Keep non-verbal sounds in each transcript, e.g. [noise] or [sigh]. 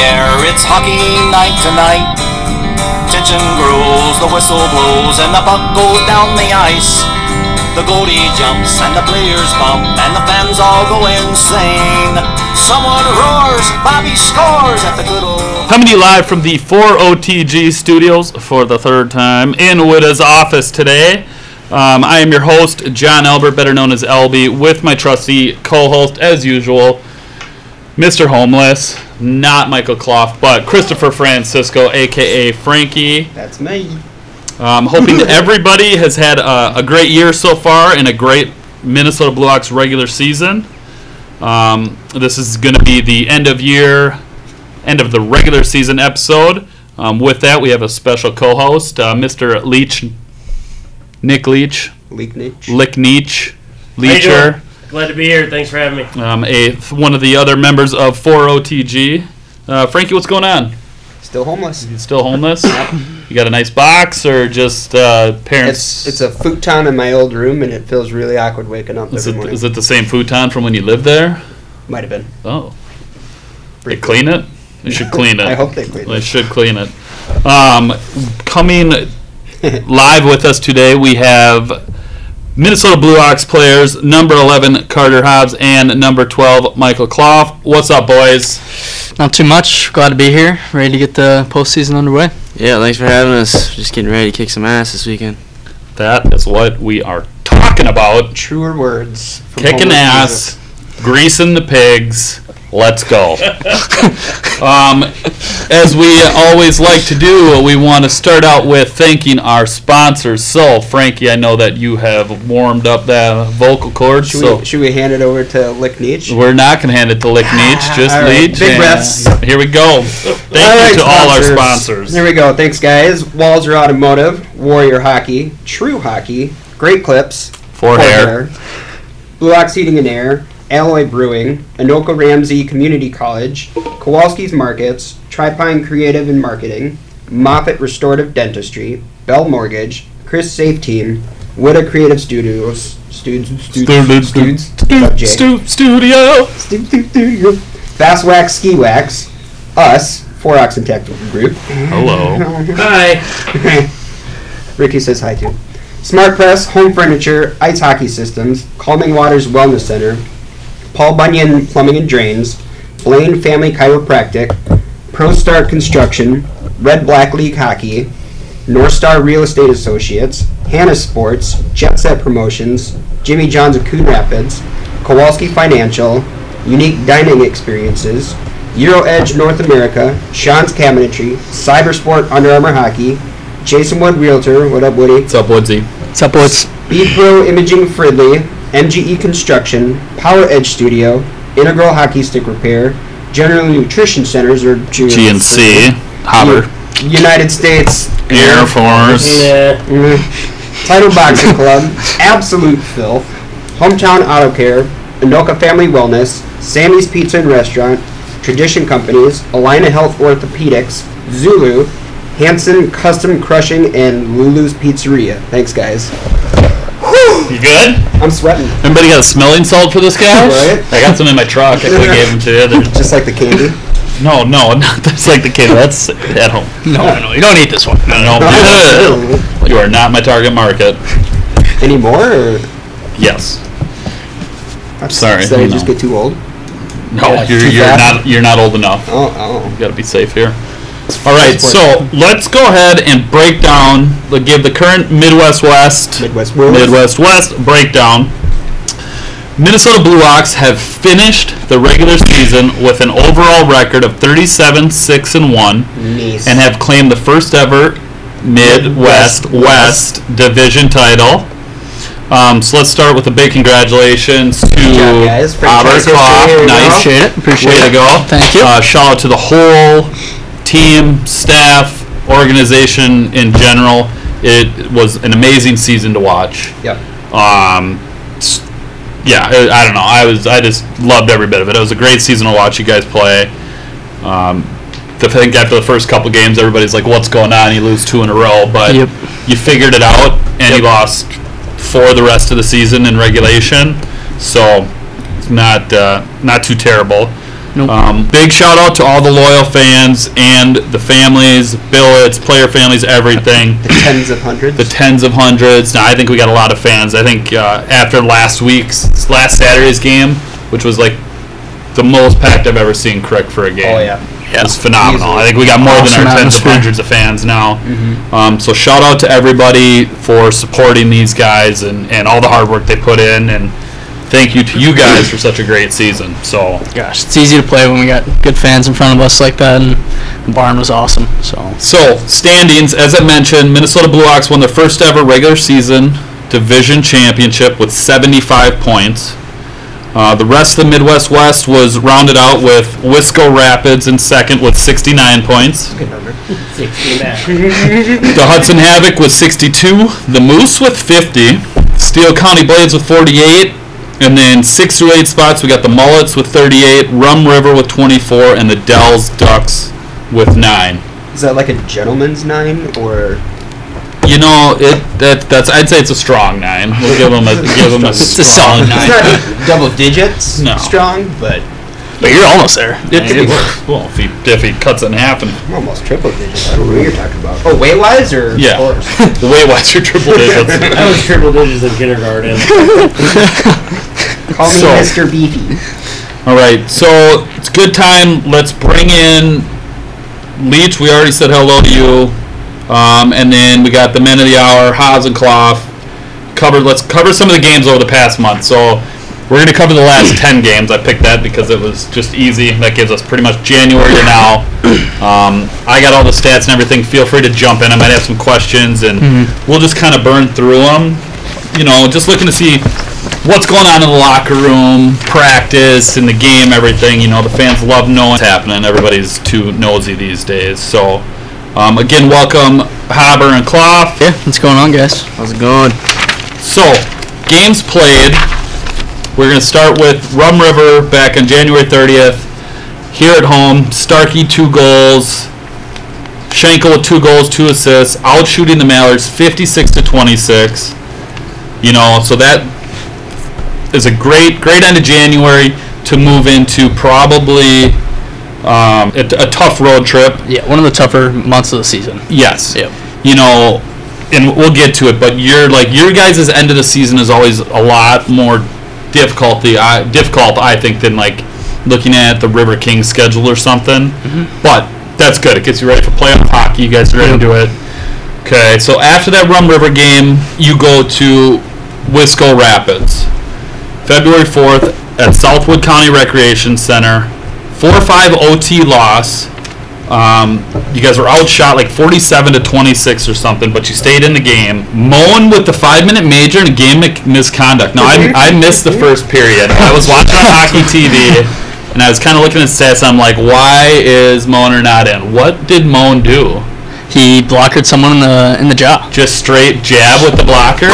air, it's hockey night tonight. Tension grows, the whistle blows, and the puck goes down the ice. The goalie jumps, and the players bump, and the fans all go insane. Someone roars, Bobby scores at the good old. Coming to you live from the 4OTG studios for the third time in Witta's office today. Um, I am your host, John Albert, better known as LB, with my trusty co host, as usual, Mr. Homeless, not Michael Clough, but Christopher Francisco, aka Frankie. That's me. I'm um, hoping that [laughs] everybody has had a, a great year so far and a great Minnesota Blue Ox regular season. Um, this is going to be the end of year, end of the regular season episode. Um, with that, we have a special co-host, uh, Mr. Leach, Nick Leach, Leak niche. Lick Neach, How you Leacher, doing? Glad to be here. Thanks for having me. um, a one of the other members of 4OTG. Uh, Frankie, what's going on? Still homeless. You still homeless? you got a nice box, or just uh, parents? It's it's a futon in my old room, and it feels really awkward waking up Is every it, morning. is it the same futon from when you lived there? Might have been. Oh. They clean it? They should clean [laughs] it. I hope they clean it. They should clean it. Um, coming [laughs] live with us today, we have Minnesota Blue Ox players number 11 Carter Hobbs and number 12 Michael Clough. What's up, boys? Not too much. Glad to be here. Ready to get the postseason underway. Yeah, thanks for having us. Just getting ready to kick some ass this weekend. That is what we are talking about. Truer words. from Kicking homeless ass, greasing the pigs. Let's go. [laughs] um, as we always like to do, we want to start out with thanking our sponsors. So, Frankie, I know that you have warmed up that vocal cord, Should, so we, should we hand it over to Lick Nietzsche? we're not going to hand it to Lick Neach, just All right, Leach. big breaths. Here we go. Thank All you right, to all our sponsors. Here we go. Thanks, guys. Walzer Automotive, Warrior Hockey, True Hockey, Great Clips, For hair. Blue Ox Heating and Air, Alloy Brewing, Anoka Ramsey Community College, Kowalski's Markets, Tripine Creative and Marketing, Moffat Restorative Dentistry, Bell Mortgage, Chris Safe Team, Witta Creative Studios, Studs, Studs, Studs, Studs, Jay. Stu- studio. Stu- Stu- Studio, Fast Wax Ski Wax, us, Four Oxen Tactical Group. Hello. Hi. [laughs] Ricky says hi too. Smart Press, Home Furniture, Ice Hockey Systems, Calming Waters Wellness Center, Paul Bunyan Plumbing and Drains, Blaine Family Chiropractic, Pro Star Construction, Red Black League Hockey, North Star Real Estate Associates, Hannah Sports, Jet Set Promotions, Jimmy John's of Coon Rapids, Kowalski Financial, Unique Dining Experiences, Euro Edge North America, Sean's Cabinetry, Cybersport Under Armour Hockey, Jason Wood Realtor, what up Woody? What's up, Woodsy? What's up, boys? Beat Pro Imaging Fridley, MGE Construction, Power Edge Studio, Integral Hockey Stick Repair, General Nutrition Centers or GNC. Hopper. United States Air Force. Yeah. Title Boxing [laughs] Club, Absolute Filth, Hometown Auto Care, Anoka Family Wellness, Sammy's Pizza and Restaurant, Tradition Companies, Allina Health Orthopedics, Zulu, Hanson Custom Crushing, and Lulu's Pizzeria. Thanks, guys. You good? I'm sweating. Anybody got a smelling salt for this guy? Right. I got some in my truck. I could have gave them to you. They're- [laughs] Just like the candy. No, no, [laughs] not that's like the kid. That's at home. No, no, no you don't eat this one. No, no. [laughs] you are not my target market. anymore. Or? Yes. Sorry, Did I no. just get too old? No, Yeah, you're too you're not you're not old enough. Oh, oh. You gotta be safe here. All right, so let's go ahead and break down. Give the current Midwest West Midwest West. Midwest West breakdown. Minnesota Blue Ox have finished the regular season with an overall record of 37 6 and 1 Nice. and have claimed the first ever Midwest West division title. Um, so let's start with a big congratulations to Good job, guys. Robert Franchise history, Clough. here we go. Nice. Appreciate it. Appreciate Way to go. Thank you. Uh, shout out to the whole team, staff, organization in general. It was an amazing season to watch. Yep. Um, yeah, I, I don't know. I was I just loved every bit of it. It was a great season to watch you guys play. Um, I think after the first couple games, everybody's like, "What's going on?" You lose two in a row, but Yep. you figured it out, and you lost for the rest of the season in regulation. So it's not uh, not too terrible. Nope. Um, big shout out to all the loyal fans and the families, billets, player families, everything. The tens of hundreds. the tens of hundreds. Now, I think we got a lot of fans. I think uh, after last week's, last Saturday's game, which was like the most packed I've ever seen Crick for a game. oh yeah. It was phenomenal. Easily. I think we got more Awesome than our tens of hundreds of fans now. Um, so shout out to everybody for supporting these guys and, and all the hard work they put in. And thank you to you guys for such a great season. So Gosh, it's easy to play when we got good fans in front of us like that, and the barn was awesome. So So, standings, as I mentioned, Minnesota Blue Ox won their first ever regular season division championship with 75 points. Uh, the rest of the Midwest West was rounded out with Wisco Rapids in second with 69 points. Good number. 69. [laughs] The Hudson Havoc with 62. The Moose with 50. Steele County Blades with 48. And then 6 through 8 spots, we got the Mullets with 38, Rum River with 24, and the Dells Ducks with 9. Is that like a gentleman's nine or? You know, it that that's I'd say it's a strong nine. We'll give them a [laughs] give them a, It's a solid It's nine. not double digits No. strong, but but you're almost there. it could be worse. well, if he if he cuts it in half and I'm almost triple digits. I don't know what you're talking about. Oh, weight wise or yeah, [laughs] the weight wise are triple digits. [laughs] I was triple digits in kindergarten. Call me So- Mr. Beefy. All right, so it's good time. Let's bring in Leach. We already said hello to you, um, and then we got the men of the hour, Haas and Clough. Covered. Let's cover some of the games over the past month. So we're going to cover the last ten games. I picked that because it was just easy. That gives us pretty much January to now. Um, I got all the stats and everything. Feel free to jump in. I might have some questions, and we'll just kind of burn through them. You know, just looking to see what's going on in the locker room, practice, in the game, everything. You know, the fans love knowing what's happening. Everybody's too nosy these days. So, um, again, welcome Haber and Clough. Yeah, what's going on, guys? How's it going? So, games played. We're going to start with Rum River back on January 30th. Here at home, Starkey two goals. Schenkel with two goals, two assists, out shooting the Mallards 56 to 26. You know, so that is a great, great end of January to move into probably um, a, a tough road trip. Yeah, one of the tougher months of the season. Yes. Yep. You know, and we'll get to it, but your like your guys' end of the season is always a lot more difficulty, I, difficult, I think, than like looking at the River Kings schedule or something. But that's good. It gets you ready for playoff hockey. You guys are ready to do it. Okay, so after that Rum River game, you go to Wisco Rapids. February 4th at Southwood County Recreation Center. 4-5 OT loss. Um, you guys were outshot like 47 to 26 or something, but you stayed in the game. Moen with the five-minute major and a game mi- misconduct. Now I, I missed the first period. I was watching on hockey TV, and I was kind of looking at stats. I'm like, why is Moner not in? What did Moen do? He blockered someone in the in the jaw. Just straight jab with the blocker?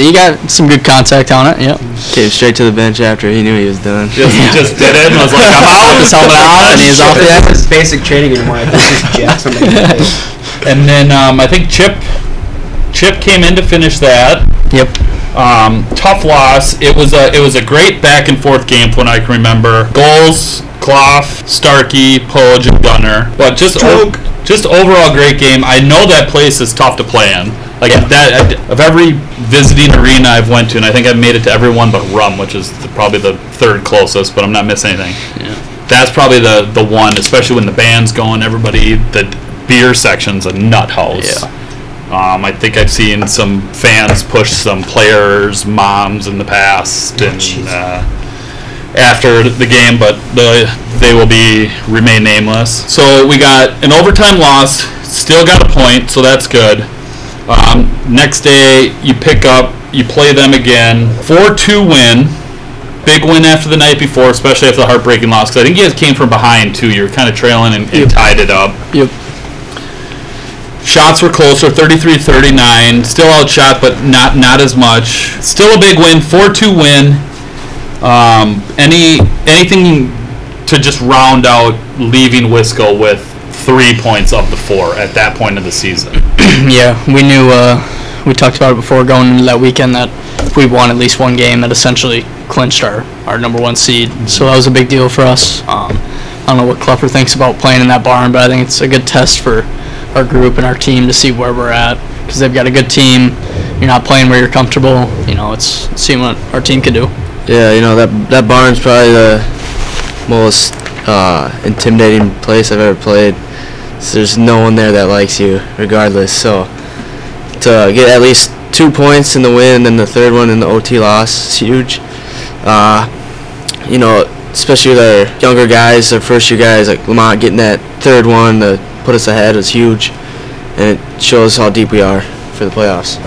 He got some good contact on it. Yep. Came straight to the bench after he knew he was done. Just, just did it and was like, I'm out. His helmet on, and he was off the This is basic training anymore. I think just jab somebody the face. And then um, I think Chip Chip came in to finish that. Yep. Um, tough loss. It was a it was a great back and forth game from what I can remember. Goals, Clough, Starkey, Poj, and Gunner. But just o- just overall great game. I know that place is tough to play in. Like that of every visiting arena I've went to, and I think I've made it to every one but Rum, which is the, probably the third closest. But I'm not missing anything. Yeah. That's probably the the one, especially when the band's going. Everybody, the beer section's a nut house. Yeah. Um, I think I've seen some fans push some players' moms in the past and uh, after the game, but the, they will be remain nameless. So we got an overtime loss, still got a point, so that's good. Um, next day, you pick up, you play them again, four-two win. Big win after the night before, especially after the heartbreaking loss. Because I think you guys came from behind too. You were kind of trailing and, and Yep. tied it up. Yep. Shots were closer, 33-39. Still outshot, but not not as much. Still a big win, 4-2 win. Um, any anything to just round out leaving Wisco with three points of the four at that point of the season. [clears throat] Yeah, we knew. Uh, we talked about it before going into that weekend that if we won at least one game, that essentially clinched our, our number one seed. So that was a big deal for us. Um, I don't know what Cluffer thinks about playing in that barn, but I think it's a good test for our group and our team to see where we're at because they've got a good team. You're not playing where you're comfortable. You know, it's seeing what our team can do. Yeah, you know that that barn's probably the most uh, intimidating place I've ever played. So there's no one there that likes you, regardless. So to get at least two points in the win and then the third one in the OT loss is huge. Uh, you know, especially our younger guys, our first year guys like Lamont getting that third one to put us ahead was huge, and it shows how deep we are for the playoffs.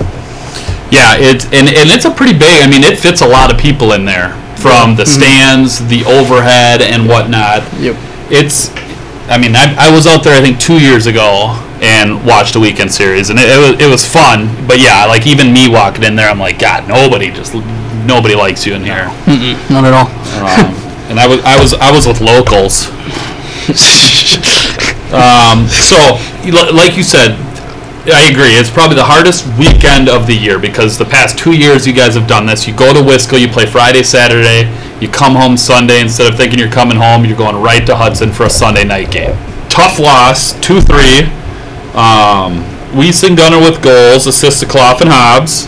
Yeah, it's and, and it's a pretty big. I mean, it fits a lot of people in there from the stands, the overhead, and whatnot. Yep. It's, I mean, I, I was out there I think two years ago and watched a weekend series, and it, it was it was fun. But yeah, like even me walking in there, I'm like, God, nobody just nobody likes you in here. Mm-mm, not at all. Um, and I was I was I was with locals. [laughs] Um, so, like you said, I agree. It's probably the hardest weekend of the year because the past two years you guys have done this. You go to Wisco, you play Friday, Saturday, you come home Sunday. Instead of thinking you're coming home, you're going right to Hudson for a Sunday night game. Tough loss, 2 3. Um, Gunner with goals, assists to Clough and Hobbs.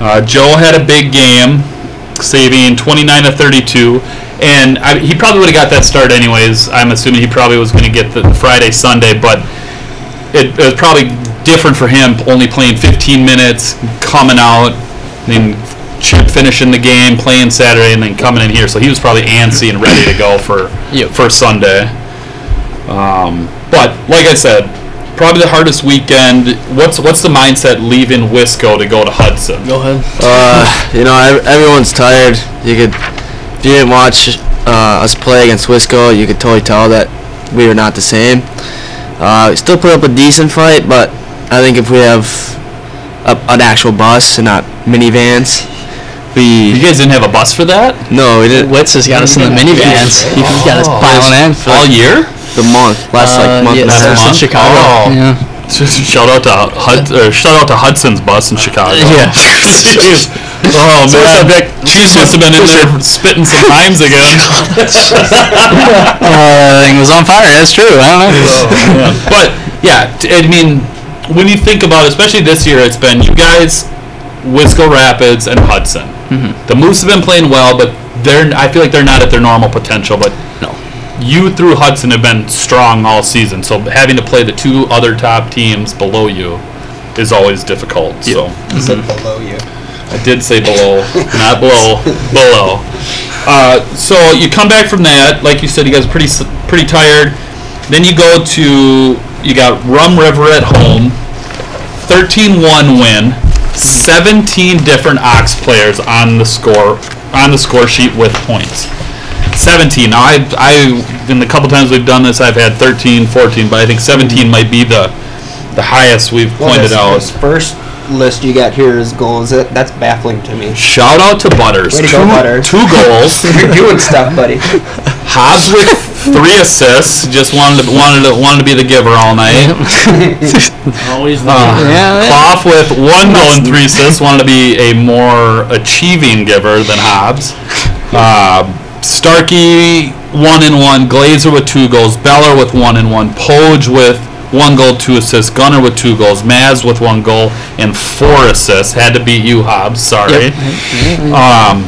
Uh, Joe had a big game, saving 29 to 32. And I, he probably would have got that start anyways. I'm assuming he probably was going to get the, the Friday, Sunday, but it, it was probably different for him only playing 15 minutes, coming out, then Chip finishing the game, playing Saturday, and then coming in here. So he was probably antsy and ready to go for Yep. for Sunday. Um, but like I said, probably the hardest weekend. What's what's the mindset leaving Wisco to go to Hudson? Go ahead. Uh, you know, everyone's tired. You could, if you didn't watch uh, us play against Wisco, you could totally tell that we are not the same. Uh, we still put up a decent fight, but I think if we have a, an actual bus and not minivans, we. You guys didn't have a bus for that no, we didn't. Witz has got us in the minivans. He's got us piling in. For all year. The month, last Uh, like month yeah, and a last since half. month? Chicago. Oh. Yeah. [laughs] Shout out to Hud, or shout out to Hudson's bus in Chicago. Yeah. [laughs] Jeez. Oh man, Cheese must have been in there spitting some rhymes again. [laughs] Uh, thing was on fire. That's true. I don't know. But yeah, t- I mean, when you think about, it, especially this year, it's been you guys, Wisco Rapids, and Hudson. The Moose have been playing well, but they're I feel like they're not at their normal potential. But No. you through Hudson have been strong all season, so having to play the two other top teams below you is always difficult. So Said below you. I did say below, not below, [laughs] below. Uh, so you come back from that, like you said, you guys are pretty pretty tired. Then you go to you got Rum River at home, 13-1 win, 17 different Ox players on the score on the score sheet with points. 17. Now I I in the couple times we've done this, I've had 13, 14, but I think 17 might be the the highest we've pointed this, out. This first list you got here is goals. That's baffling to me. Shout out to Butters. Way to two, go, Butters. two goals. [laughs] You're doing stuff, buddy. [laughs] Hobbs with three assists. Just wanted to wanted to wanted to be the giver all night. [laughs] Always the Uh, Yeah. Clough with one goal and three assists. Wanted to be a more achieving giver than Hobbs. Uh, Starkey one and one. Glazer with two goals. Beller with one and one. Poge with one goal, two assists. Gunner with two goals. Maz with one goal and four assists. Had to beat you, Hobbs. Sorry. Um,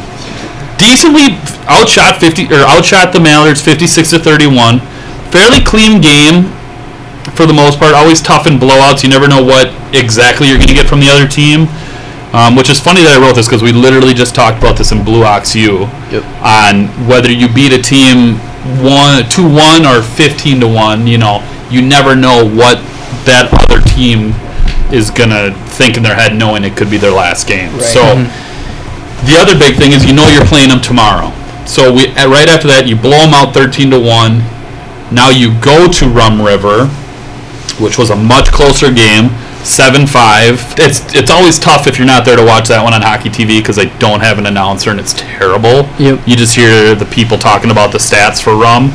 decently outshot 50 or outshot the Mallards 56 to 31. Fairly clean game for the most part. Always tough in blowouts. You never know what exactly you're going to get from the other team. Um, which is funny that I wrote this because we literally just talked about this in Blue Ox U Yep. on whether you beat a team one two one or fifteen to one. You know, you never know what that other team is gonna think in their head, knowing it could be their last game. Right. So the other big thing is you know you're playing them tomorrow. So we right after that you blow them out thirteen to one. Now you go to Rum River, which was a much closer game, seven five. It's it's always tough if you're not there to watch that one on Hockey TV because they don't have an announcer and it's terrible. Yep. You just hear the people talking about the stats for Rum.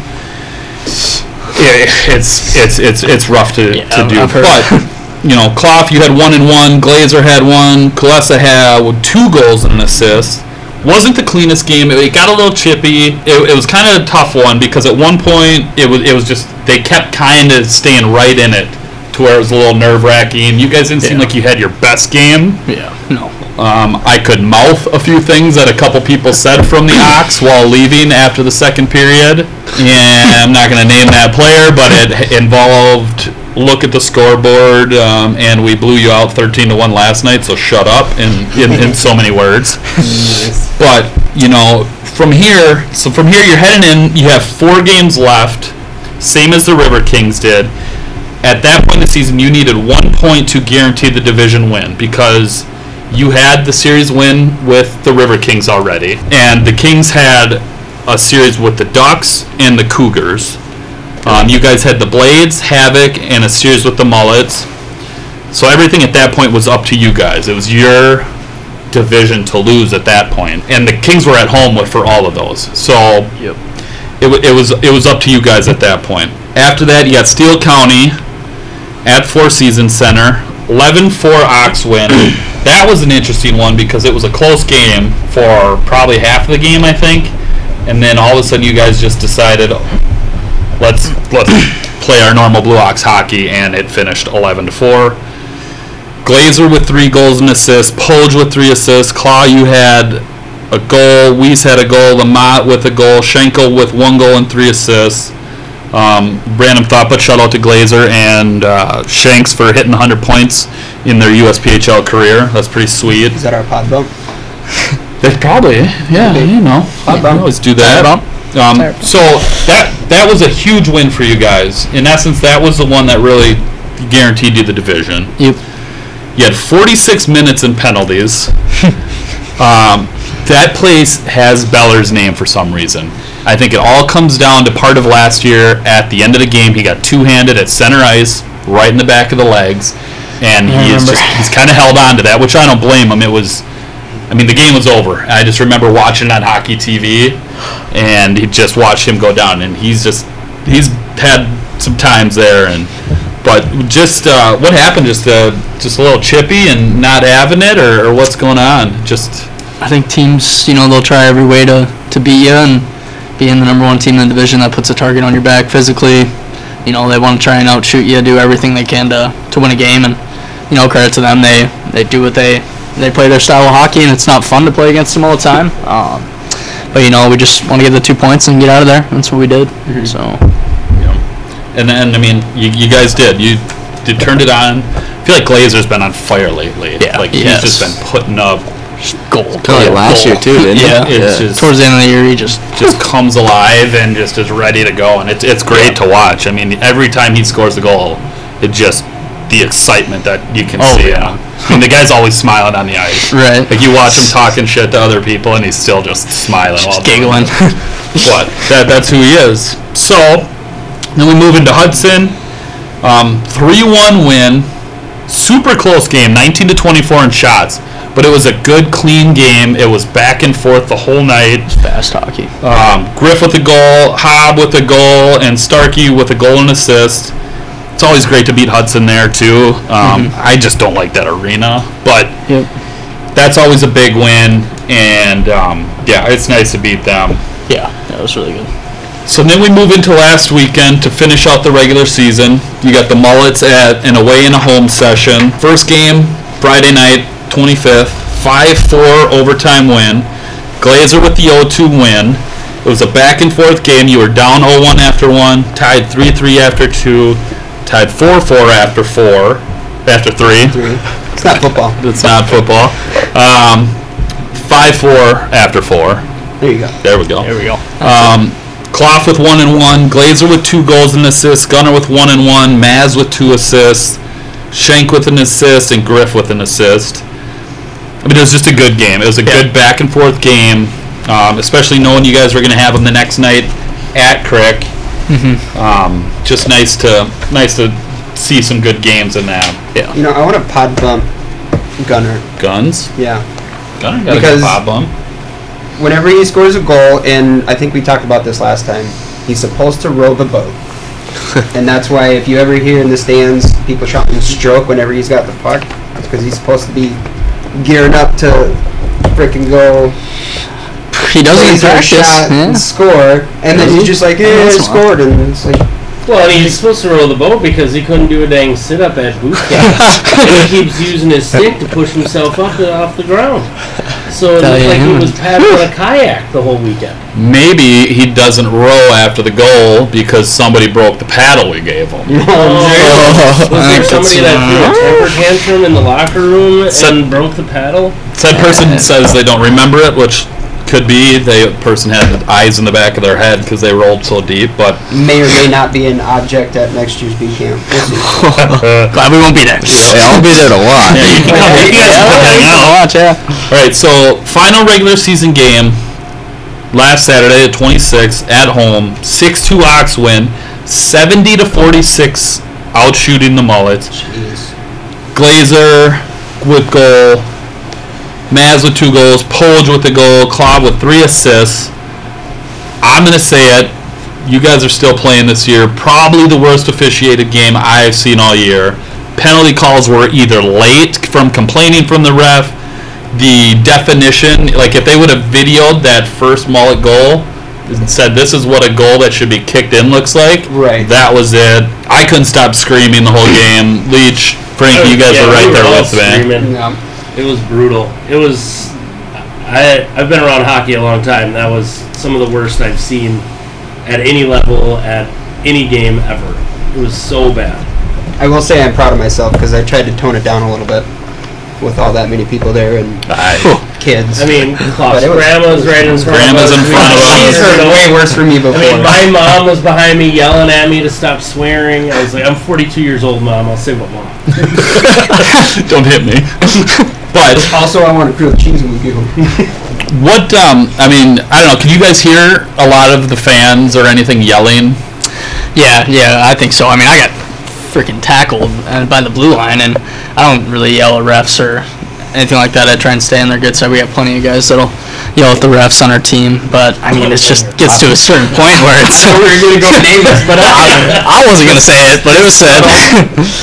Yeah, it's it's it's it's rough to, Yeah, to do, but you know, Clough, you had one and one. Glazer had one. Kalesa had two goals and an assist. wasn't the cleanest game. It, it got a little chippy. It, it was kind of a tough one because at one point it was it was just they kept kind of staying right in it to where it was a little nerve wracking. You guys didn't seem Yeah. like you had your best game. Yeah. No. Um, I could mouth a few things that a couple people said from the Ox [laughs] while leaving after the second period. And I'm not going to name that player, but it involved look at the scoreboard, um, and we blew you out 13 to 1 last night, so shut up in, in, in so many words. [laughs] But, you know, from here, so from here you're heading in, you have four games left, same as the River Kings did. At that point in the season, you needed one point to guarantee the division win because you had the series win with the River Kings already, and the Kings had a series with the Ducks and the Cougars. Um, you guys had the Blades, Havoc, and a series with the Mullets. So everything at that point was up to you guys. It was your division to lose at that point, and the Kings were at home with for all of those. So Yep. it, wa- it was it was up to you guys at that point. After that, you got Steele County at Four Seasons Center, 11-4 Ox win. [coughs] that was an interesting one because it was a close game for probably half of the game, I think, and then all of a sudden you guys just decided let's let's play our normal Blue Ox hockey, and it finished 11 to 4. Glazer with three goals and assists, Polge with three assists, Claw you had a goal, Weiss had a goal, Lamont with a goal, Schenkel with one goal and three assists. Um, random thought, but shout out to Glazer and uh, Shanks for hitting 100 points in their USPHL career. That's pretty sweet. Is that our pod bump? They probably, yeah, Maybe. you know, Hot you bump. always do that. Bump. Um, so that that was a huge win for you guys. In essence, that was the one that really guaranteed you the division. Yep. You had 46 minutes in penalties. [laughs] um, that place has Beller's name for some reason. I think it all comes down to part of last year. At the end of the game, he got two-handed at center ice, right in the back of the legs, and I he is just he's kind of held on to that, which I don't blame him. It was, I mean, the game was over. I just remember watching on hockey TV, and he just watched him go down, and he's just he's had some times there, and but just uh, what happened? Just uh, just a little chippy and not having it, or, or what's going on? Just I think teams, you know, they'll try every way to, to beat you and being the number one team in the division that puts a target on your back physically. You know, they want to try and outshoot you, do everything they can to, to win a game. And, you know, credit to them, they, they do what they, they play their style of hockey, and it's not fun to play against them all the time. Um, but, you know, we just want to get the two points and get out of there. That's what we did. So, and then I mean, you, you guys did you did turned it on. I feel like Glazer's been on fire lately. Yeah, like he's just been putting up. goal. Kind of like last year too, didn't Yeah. it? It's just Towards the end of the year, he just just comes alive and just is ready to go, and it's it's great to watch. I mean, every time he scores a goal, it just the excitement that you can Oh, see. yeah. In him. I mean, the guy's always smiling on the ice. Right. Like you watch him talking shit to other people, and he's still just smiling while just doing giggling. [laughs] what? That that's who he is. So then we move into Hudson. Um, three-one win. Super close game, 19 to 24 in shots, but it was a good, clean game. It was back and forth the whole night. Fast hockey. Um, Griff with a goal, Hobb with a goal, and Starkey with a goal and assist. It's always great to beat Hudson there too. Um, I just don't like that arena, but Yep. that's always a big win. And um, yeah, it's nice to beat them. Yeah, that was really good. So then we move into last weekend to finish out the regular season. You got the Mullets at an away and a home session. First game Friday night, 25th, 5-4 overtime win. Glazer with the 0-2 win. It was a back and forth game. You were down 0-1 after one, tied 3-3 after two, tied 4-4 after four, after three. Three. It's not football. [laughs] It's not football. Um, 5-4 after four. There you go. There we go. There we go. Um, Clough with one and one, Glazer with two goals and assists, Gunner with one and one, Maz with two assists, Shank with an assist, and Griff with an assist. I mean, it was just a good game. It was a good back and forth game, um, especially knowing you guys were going to have them the next night at Crick. Um, just nice to nice to see some good games in that. Yeah. You know, I want to pod bump Gunner. Guns, Yeah. Gunner got Because- a good bump. Whenever he scores a goal, and I think we talked about this last time, he's supposed to row the boat. [laughs] and that's why if you ever hear in the stands people shouting stroke whenever he's got the puck, it's because he's supposed to be gearing up to freaking go he does it in plays or a practice. shot Yeah. and score, and then he's just like, Yeah, eh, I scored, and it's like, Well, and he's supposed to row the boat because he couldn't do a dang sit up at boot camp. [laughs] and he keeps using his stick to push himself up and off the ground. So it Tell looked you like he was paddling a kayak the whole weekend. Maybe he doesn't row after the goal because somebody broke the paddle we gave him. [laughs] Oh, [laughs] was there somebody that threw a uh, temper tantrum in the locker room Some- and broke the paddle? Said person says they don't remember it, which could be the person had eyes in the back of their head because they rolled so deep. But may or may not be an object at next year's B camp. We'll see. [laughs] Glad we won't be there. Yeah, I'll be there to watch. yeah, you [laughs] can come. You guys can come hang out. watch, yeah. All right, so final regular season game last Saturday at 26 at home, 6-2 Ox win, 70 to 46 out shooting the Mullets. Jeez. Glazer with goal, Maz with two goals, Polge with a goal, Claude with three assists. I'm gonna say it. You guys are still playing this year. Probably the worst officiated game I've seen all year. Penalty calls were either late from complaining from the ref. The definition, like if they would have videoed that first mullet goal and said this is what a goal that should be kicked in looks like, Right. that was it. I couldn't stop screaming the whole game. Leach, Frankie, you guys Yeah, were right we there all with me. Yeah. It was brutal. It was. I I've been around hockey a long time. That was some of the worst I've seen at any level at any game ever. It was so bad. I will say I'm proud of myself because I tried to tone it down a little bit with all that many people there and kids. I mean, Klaus, But was- grandma's right in front Grandma's of us. in front of us. She's heard know, way worse from me before. I mean, my [laughs] mom was behind me yelling at me to stop swearing. I was like, I'm 42 years old, mom. I'll say what mom. [laughs] [laughs] Don't hit me. But [laughs] also, I want to grilled cheese with [laughs] you. what? Um, I mean, I don't know. Can you guys hear a lot of the fans or anything yelling? Yeah, yeah, I think so. I mean, I got freaking tackled uh, by the blue line, and I don't really yell at refs or anything like that. I try and stay on their good side. We got plenty of guys that'll yell at the refs on our team, but I mean, it just gets to a certain point where it's. we [laughs] were gonna go nameless, but I, [laughs] I wasn't gonna say it, but it was said. [laughs]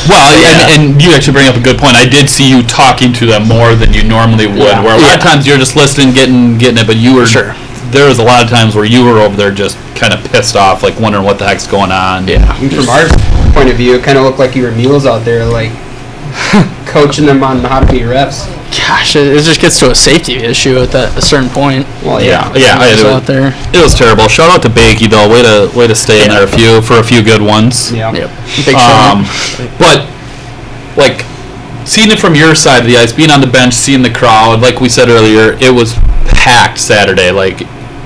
Well, and, and you actually bring up a good point. I did see you talking to them more than you normally would. Yeah. Where a lot of times you're just listening, getting getting it, but you were Sure. There was a lot of times where you were over there just kind of pissed off, like wondering what the heck's going on. yeah. And from our point of view, it kind of looked like you were mules out there, like coaching them on how to be refs. Gosh, it, it just gets to a safety issue at that a certain point. Well, Yeah, yeah, I Guys do. out there. It was terrible. Shout out to Bakey though. Way to way to stay in there a few for a few good ones. Yeah. Yep. Big Um, but like seeing it from your side of the ice, being on the bench, seeing the crowd, like we said earlier, it was packed Saturday. Like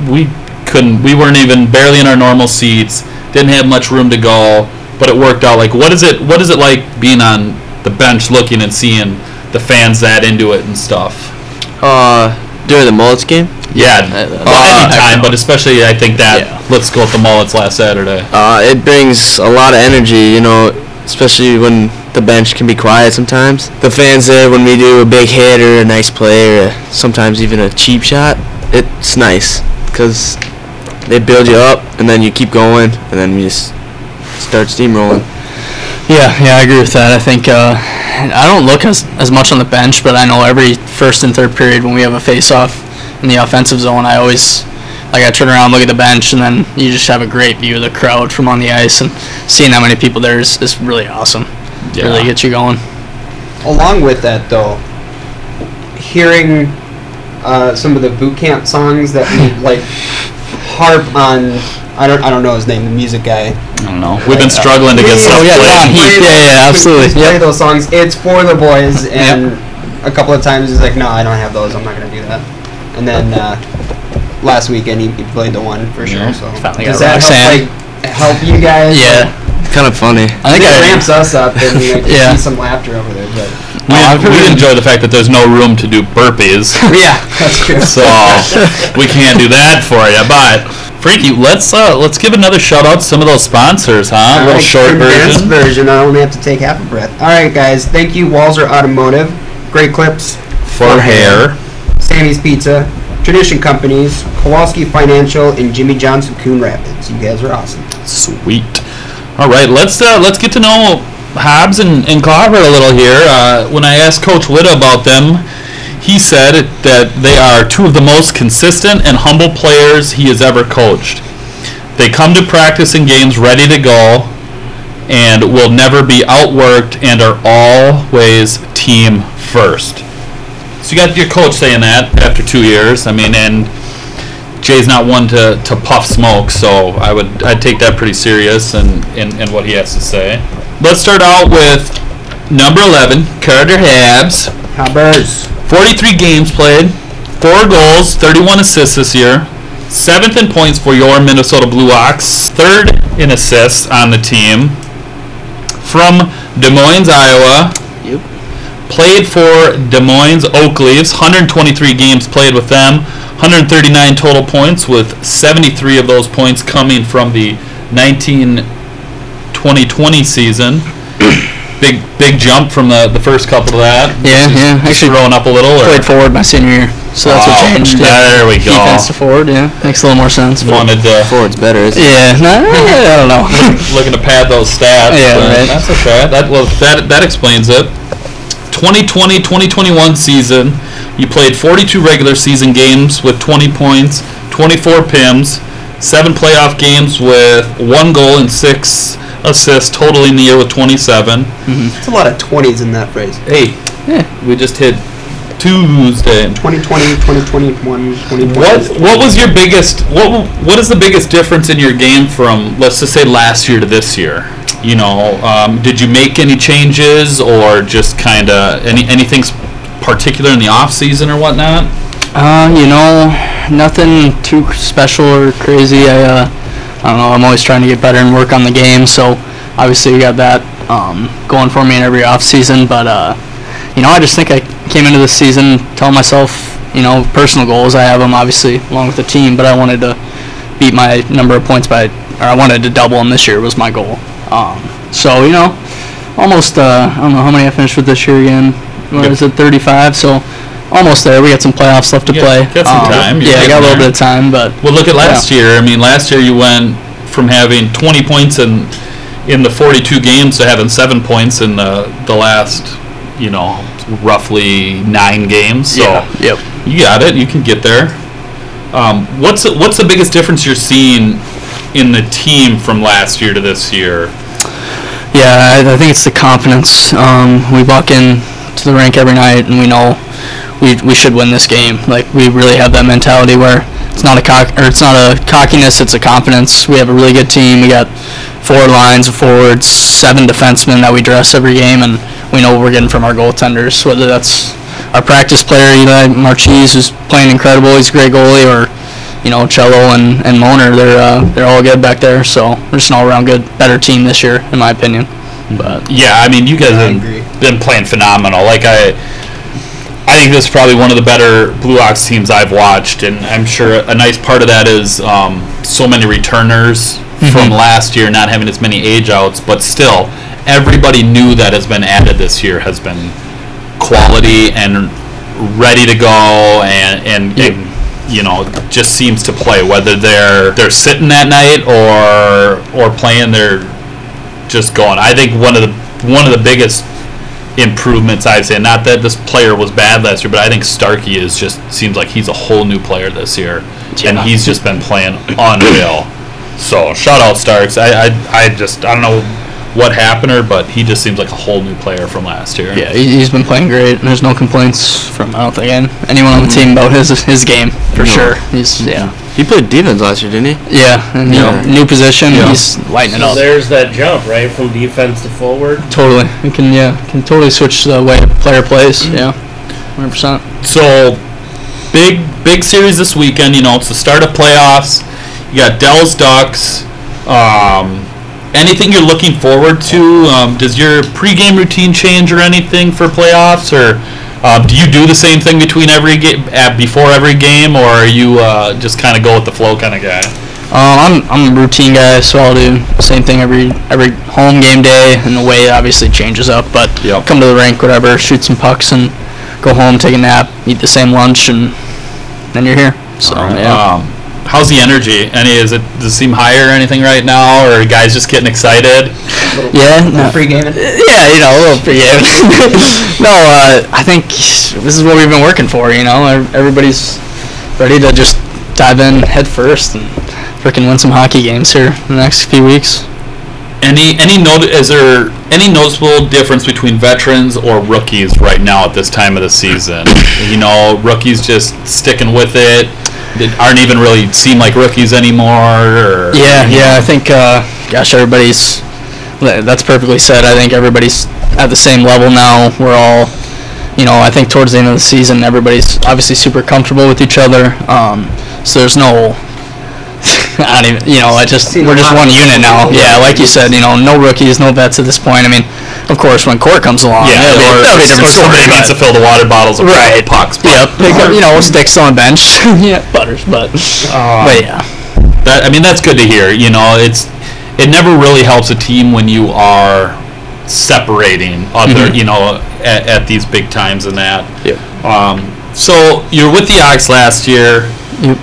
we couldn't, we weren't even barely in our normal seats. Didn't have much room to go, but it worked out. Like what is it? What is it like being on the bench, looking and seeing the fans that into it and stuff? Uh, during the Mullets game, Yeah, Uh, well, anytime, but especially I think that Yeah. let's go with the Mullets last Saturday. uh, it brings a lot of energy, you know, especially when the bench can be quiet sometimes. The fans there, when we do a big hit or a nice play or sometimes even a cheap shot, it's nice because they build you up and then you keep going and then you just start steamrolling. Yeah, yeah, I agree with that. I think uh, I don't look as as much on the bench, but I know every first and third period when we have a face-off in the offensive zone, I always like I turn around, look at the bench, and then you just have a great view of the crowd from on the ice, and seeing that many people there is, is really awesome. Yeah. Really gets you going. Along with that, though, hearing uh, some of the boot camp songs that we like harp on. I don't. I don't know his name. The music guy. I don't know. We've been struggling to get Yeah, stuff yeah, played. Don [laughs] Heath. Yeah, yeah, absolutely. Please play those songs. It's for the boys, and a couple of times he's like, "No, I don't have those. I'm not gonna do that." And then uh, last weekend he, he played the one for sure. Yeah. So Finally does got that help, like help you guys? Yeah, Kind of funny. I think it ramps us up, and we like, [laughs] Yeah. see some laughter over there. But We, Oh, I've we heard- enjoy the fact that there's no room to do burpees, [laughs] yeah, [laughs] that's true. so we can't do that for you. But Frankie, let's uh, let's give another shout out to some of those sponsors, huh? A little right, short condensed version version. I only have to take half a breath. All right, guys. Thank you, Walzer Automotive. Great clips. for hair. Sammy's Pizza, Tradition Companies, Kowalski Financial, and Jimmy Johnson Coon Rapids. You guys are awesome. Sweet. All right, let's uh, let's get to know Hobbs and, and a little here. Uh, when I asked Coach Witta about them, he said that they are two of the most consistent and humble players he has ever coached. They come to practice and games ready to go and will never be outworked and are always team first. So you got your coach saying that after two years. I mean, and Jay's not one to, to puff smoke, so I would I'd take that pretty serious and in, in, what he has to say. Let's start out with number 11, Carter Hobbs. Habers. 43 games played, 4 goals, 31 assists this year. Seventh in points for your Minnesota Blue Ox, third in assists on the team. From Des Moines, Iowa. Yep. Played for Des Moines Oak Leaves, 123 games played with them, 139 total points, with 73 of those points coming from the 19 2020 season. big big jump from the, the first couple of that. Yeah, yeah. Actually, Actually, growing up a little. Or? played forward my senior year, so that's what Wow. changed. Yeah. There we go. Defense to forward, yeah, makes a little more sense. Wanted to Forward's better, isn't it? Yeah, no, I don't know. [laughs] looking to pad those stats. Yeah, right. That's okay. That well, that that explains it. 2020-2021 season, you played 42 regular season games with 20 points, 24 pims, seven playoff games with one goal and six assists, totaling the year with 27. Mm-hmm. It's a lot of 20s in that phrase. Hey, Yeah. we just hit Tuesday. 2020, 2021, 2020. What what was your biggest what what is the biggest difference in your game from let's just say last year to this year? You know, um, did you make any changes or just kind of any anything particular in the off season or whatnot? Uh, you know, nothing too special or crazy. I, uh, I don't know. I'm always trying to get better and work on the game. So obviously, we got that um, going for me in every off season. But uh, you know, I just think I came into this season telling myself, you know, personal goals. I have them obviously along with the team, but I wanted to beat my number of points by, or I wanted to double them this year was my goal. Um, so you know, almost. Uh, I don't know how many I finished with this year again. What Yep. is it, 35? So almost there. We got some playoffs left to play. got- some Um, time. You're Yeah, I got a little there. bit of time, but Well, look at last year. I mean, last year you went from having 20 points in in the 42 games to having seven points in the the last, you know, roughly nine games. So yeah, yep. You got it. You can get there. Um, what's the, what's the biggest difference you're seeing in the team from last year to this year? Yeah, I, I think it's the confidence. Um, we walk in to the rink every night and we know we, we should win this game. Like we really have that mentality where it's not a cock or it's not a cockiness, it's a confidence. We have a really good team. We got four lines of forwards, seven defensemen that we dress every game, and we know what we're getting from our goaltenders. Whether that's our practice player Eli Marchese, who's playing incredible, he's a great goalie, or you know Cello and and Moner, they're uh, they're all good back there. So we're just an all-around good, better team this year, in my opinion. But Yeah, I mean, you guys I have agree. been playing phenomenal. Like I, I think this is probably one of the better Blue Ox teams I've watched, and I'm sure a nice part of that is um, so many returners from last year not having as many age outs, but still, everybody new that has been added this year has been quality and ready to go, and and, and you know just seems to play whether they're they're sitting that night or or playing they're just going. I think one of the one of the biggest improvements I've seen. Not that this player was bad last year, but I think Starkey is just seems like he's a whole new player this year, and he's just been playing unreal. So shout out Starks. I, I I just I don't know what happened or but he just seems like a whole new player from last year. yeah, he- he's been playing great, and there's no complaints from I don't think anyone on the team about his his game for No. sure. He's yeah, He played defense last year, didn't he? yeah, and you know, Yeah. new position, Yeah. he's lighting it So up. there's that jump, right, from defense to forward. Totally, we can yeah, can totally switch the way a player plays. Yeah, hundred percent. So big big series this weekend. You know, it's the start of playoffs. You got Dell's Ducks. Um, anything you're looking forward to? Um, does your pregame routine change or anything for playoffs, or um, do you do the same thing between every game uh, before every game, or are you uh, just kind of go with the flow kind of guy? Um, I'm I'm a routine guy, so I'll do the same thing every every home game day, and the way obviously changes up. But Yep. come to the rink, whatever, shoot some pucks, and go home, take a nap, eat the same lunch, and then you're here. So yeah. Um, how's the energy? Any is it does it seem higher or anything right now, or are guys just getting excited? Yeah, no. Free gaming. Yeah, you know, a little forgive. [laughs] no, uh, I think this is what we've been working for. You know, everybody's ready to just dive in head first and freaking win some hockey games here in the next few weeks. Any any note is there any noticeable difference between veterans or rookies right now at this time of the season? You know, rookies just sticking with it. That aren't even really seem like rookies anymore. Or, Yeah, you yeah. I think, uh, gosh, everybody's. That's perfectly said. I think everybody's at the same level now. We're all, you know, I think towards the end of the season, everybody's obviously super comfortable with each other. Um, so there's no. [laughs] I don't even, you know, I just Seen we're just one unit now. rookies. Yeah, like you said, you know, no rookies, no vets at this point. I mean, of course, when Court comes along, Yeah, it'll be- or, that'll be a different somebody story, needs [laughs] to fill the water bottles of Right. pucks. Yep, pick up, you know, sticks on bench. [laughs] yeah, but Um, but yeah, That I mean, that's good to hear. You know, it's it never really helps a team when you are separating other, Mhm. you know, at, at these big times and that. Yep. Um, so you're with the Ox last year. Yep.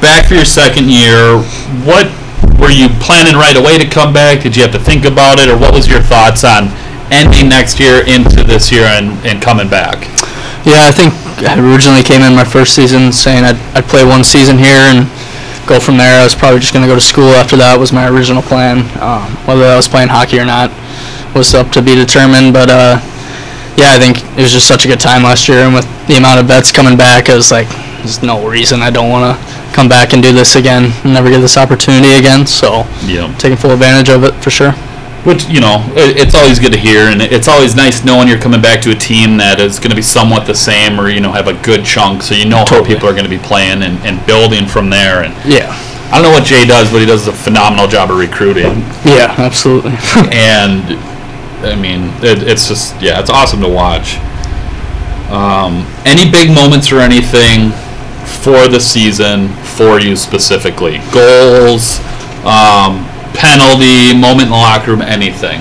Back for your second year. What were you planning right away to come back? Did you have to think about it, or what was your thoughts on ending next year into this year and, and coming back? Yeah, I think I originally came in my first season saying I'd, I'd play one season here and go from there. I was probably just going to go to school after that was my original plan. Um, whether I was playing hockey or not was up to be determined. But uh, yeah, I think it was just such a good time last year, and with the amount of vets coming back, I was like, there's no reason I don't want to come back and do this again and never get this opportunity again. So Yeah. taking full advantage of it for sure. Which you know, it, it's always good to hear, and it's always nice knowing you're coming back to a team that is going to be somewhat the same, or you know, have a good chunk, so you know how people are going to be playing and, and building from there. And Yeah. I don't know what Jay does, but he does a phenomenal job of recruiting, Yeah, absolutely. [laughs] and I mean, it, it's just yeah, it's awesome to watch. Um, any big moments or anything for the season for you specifically? Goals, um, penalty, moment in the locker room, anything.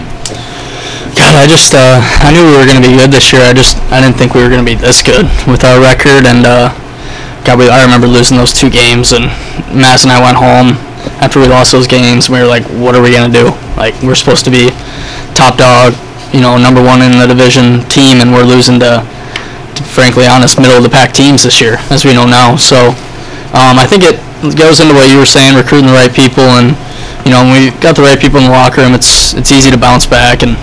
God, I just uh, I knew we were gonna be good this year. I just I didn't think we were gonna be this good with our record. And uh, God, we, I remember losing those two games, and Mass and I went home after we lost those games. We were like, what are we gonna do? Like we're supposed to be top dog, you know, number one in the division team, and we're losing to, to frankly honest middle of the pack teams this year, as we know now. So um, I think it goes into what you were saying, recruiting the right people, and you know, when we got the right people in the locker room, it's it's easy to bounce back, and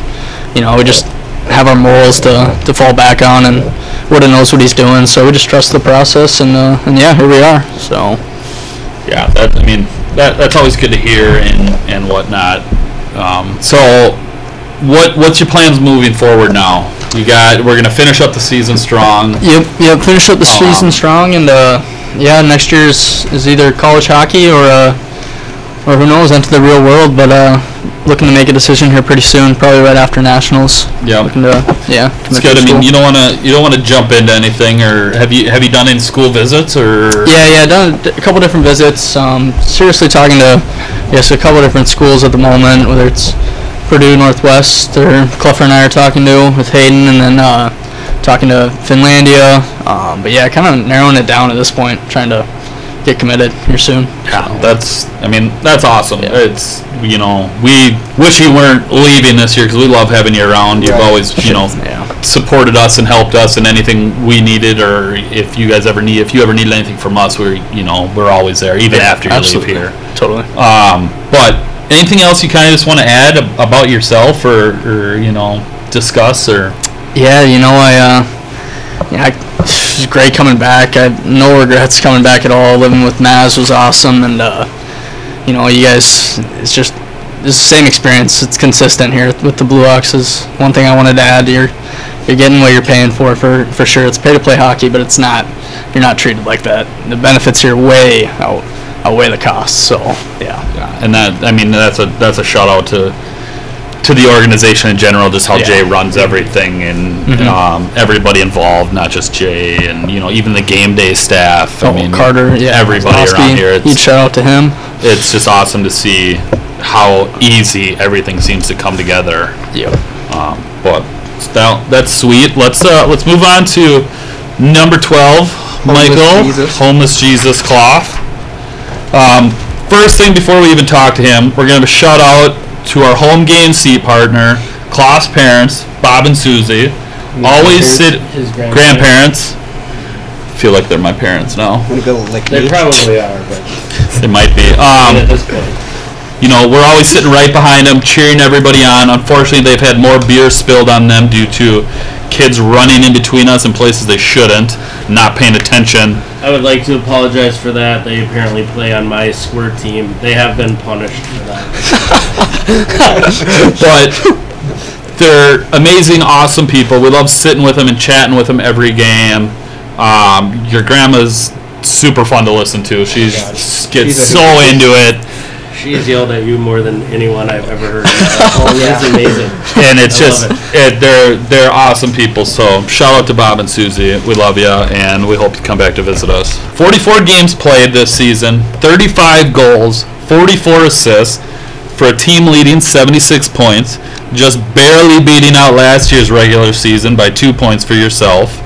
you know, we just have our morals to, to fall back on, and Woody knows what he's doing, so we just trust the process, and uh, and yeah, here we are. So yeah, that I mean that that's always good to hear and and whatnot. Um, so, what what's your plans moving forward now? You got we're gonna finish up the season strong. yep, yep, finish up the Um, season strong, and uh, yeah, next year is, is either college hockey or uh, or who knows, enter the real world, but uh, looking to make a decision here pretty soon, probably right after nationals. Yeah, Looking to yeah, it's good. I mean, you don't want to you don't want to jump into anything, or have you have you done any school visits or? Yeah, yeah, done a d- a couple different visits. Um, seriously talking to, yes, a couple different schools at the moment, whether it's Purdue Northwest or Cluffer and I are talking to with Hayden, and then uh, talking to Finlandia. Um, but yeah, kind of narrowing it down at this point, trying to get committed here soon. Yeah, that's. I mean, that's awesome. Yeah. It's you know we wish you weren't leaving this year because we love having you around. You've Right. always you know Yeah. supported us and helped us in anything we needed, or if you guys ever need if you ever needed anything from us, we're you know we're always there even after you Absolutely. leave here. Totally. Um, but anything else you kind of just want to add about yourself, or or you know discuss or Yeah, you know, I, uh, yeah, I, it great coming back. I no regrets coming back at all. Living with Maz was awesome, and uh, you know, you guys, it's just it's the same experience. It's consistent here with the Blue Oxes. One thing I wanted to add, you're you're getting what you're paying for for for sure. It's pay to play hockey, but it's not. You're not treated like that. The benefits here way out outweigh the costs. So yeah. yeah, and that I mean that's a that's a shout out to to the organization in general, just how Yeah. Jay runs everything and Mhm. um, everybody involved, not just Jay, and you know even the game day staff. I oh, mean Carter, yeah, everybody Kozlowski, around here. Huge shout out to him. it's just awesome to see how easy everything seems to come together. Yeah. Um, but that, that's sweet. Let's uh, let's move on to number twelve, Homeless Michael, Jesus. homeless Jesus cloth. Um, first thing before we even talk to him, we're gonna shout out to our home game seat partner, Klaus parents, Bob and Susie. Always sit His grandparents. Feel like they're my parents now. Want to go lick They me? probably are, but They might be. Um, at this point, you know, we're always sitting right behind them, cheering everybody on. Unfortunately, they've had more beer spilled on them due to kids running in between us in places they shouldn't, not paying attention. I would like to apologize for that. They apparently play on my squirt team. They have been punished for that. [laughs] But they're amazing, awesome people. We love sitting with them and chatting with them every game. Um, your grandma's super fun to listen to. She's God. gets She's so into it, She's yelled at you more than anyone I've ever heard. [laughs] Oh, yeah. It's amazing. and it's I just love it, they're they're awesome people. So shout out to Bob and Susie. We love you, and we hope you come back to visit us. 44 games played this season, 35 goals, 44 assists for a team leading 76 points, just barely beating out last year's regular season by two points for yourself,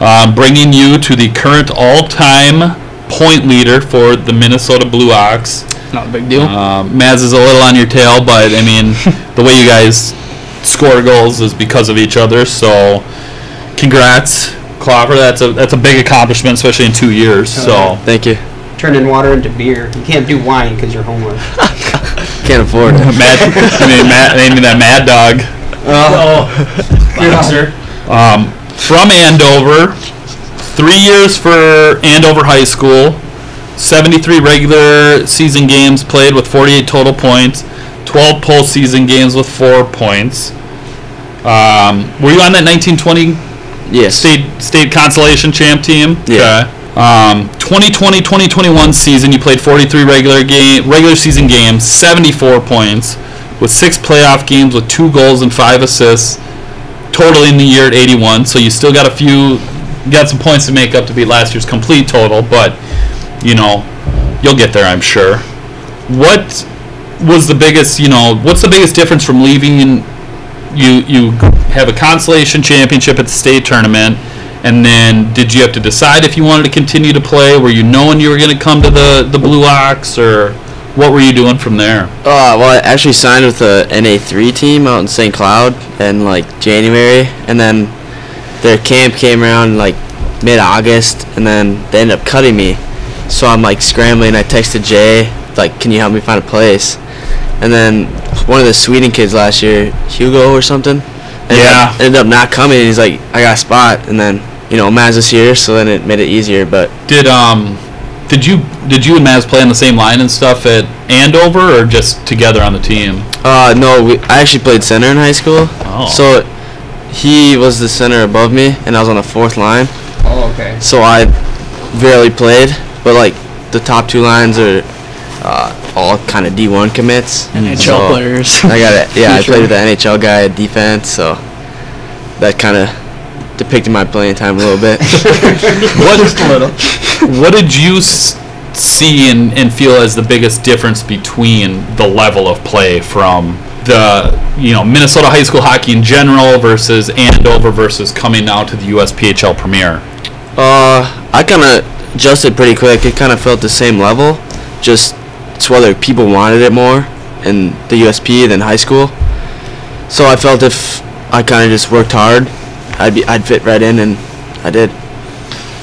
um, bringing you to the current all-time point leader for the Minnesota Blue Ox. Not a big deal. Um, Maz is a little on your tail, but I mean, [laughs] the way you guys score goals is because of each other. So, congrats, Clopper. That's a that's a big accomplishment, especially in two years. So, Thank you. Turning water into beer. You can't do wine because you're homeless. [laughs] Can't afford it. [laughs] Mad, I mean, Mad, I mean that Mad Dog. Oh, boxer. Um, from Andover, three years for Andover High School, 73 regular season games played with 48 total points, 12 postseason games with four points. Um, were you on that 1920 Yes. state state consolation champ team? Yeah. Okay. Um, 2020-2021 season, you played 43 regular game regular season games, 74 points, with six playoff games with two goals and five assists, totaling the year at 81. So you still got a few, got some points to make up to beat last year's complete total, but you know, you'll get there, I'm sure. What was the biggest, you know, what's the biggest difference from leaving you you have a consolation championship at the state tournament and then did you have to decide if you wanted to continue to play were you knowing you were going to come to the the blue ox or what were you doing from there Uh, well, I actually signed with the NA3 team out in St. Cloud in like January, and then their camp came around like mid-August, and then they ended up cutting me. So I'm like scrambling. I texted Jay, like, "Can you help me find a place?" And then one of the Sweden kids last year, Hugo or something, ended Yeah. up, ended up not coming. He's like, "I got a spot," and then you know Maz is here, so then it made it easier. But did um did you did you and Maz play on the same line and stuff at Andover or just together on the team Uh, no, we, I actually played center in high school. Oh. So he was the center above me, and I was on the fourth line. Oh, okay. So I barely played, but like the top two lines are uh, all kind of D1 commits. NHL So players. I got it. Yeah, I [laughs] played with the NHL guy at defense, so that kind of depicted my playing time a little bit. [laughs] what what did you s- see and, and feel as the biggest difference between the level of play from the you know Minnesota high school hockey in general versus Andover versus coming now to the USPHL Premier? Uh, I kind of adjusted pretty quick. It kind of felt the same level, just it's whether people wanted it more in the USP than high school. So I felt if I kind of just worked hard, I'd be I'd fit right in, and I did.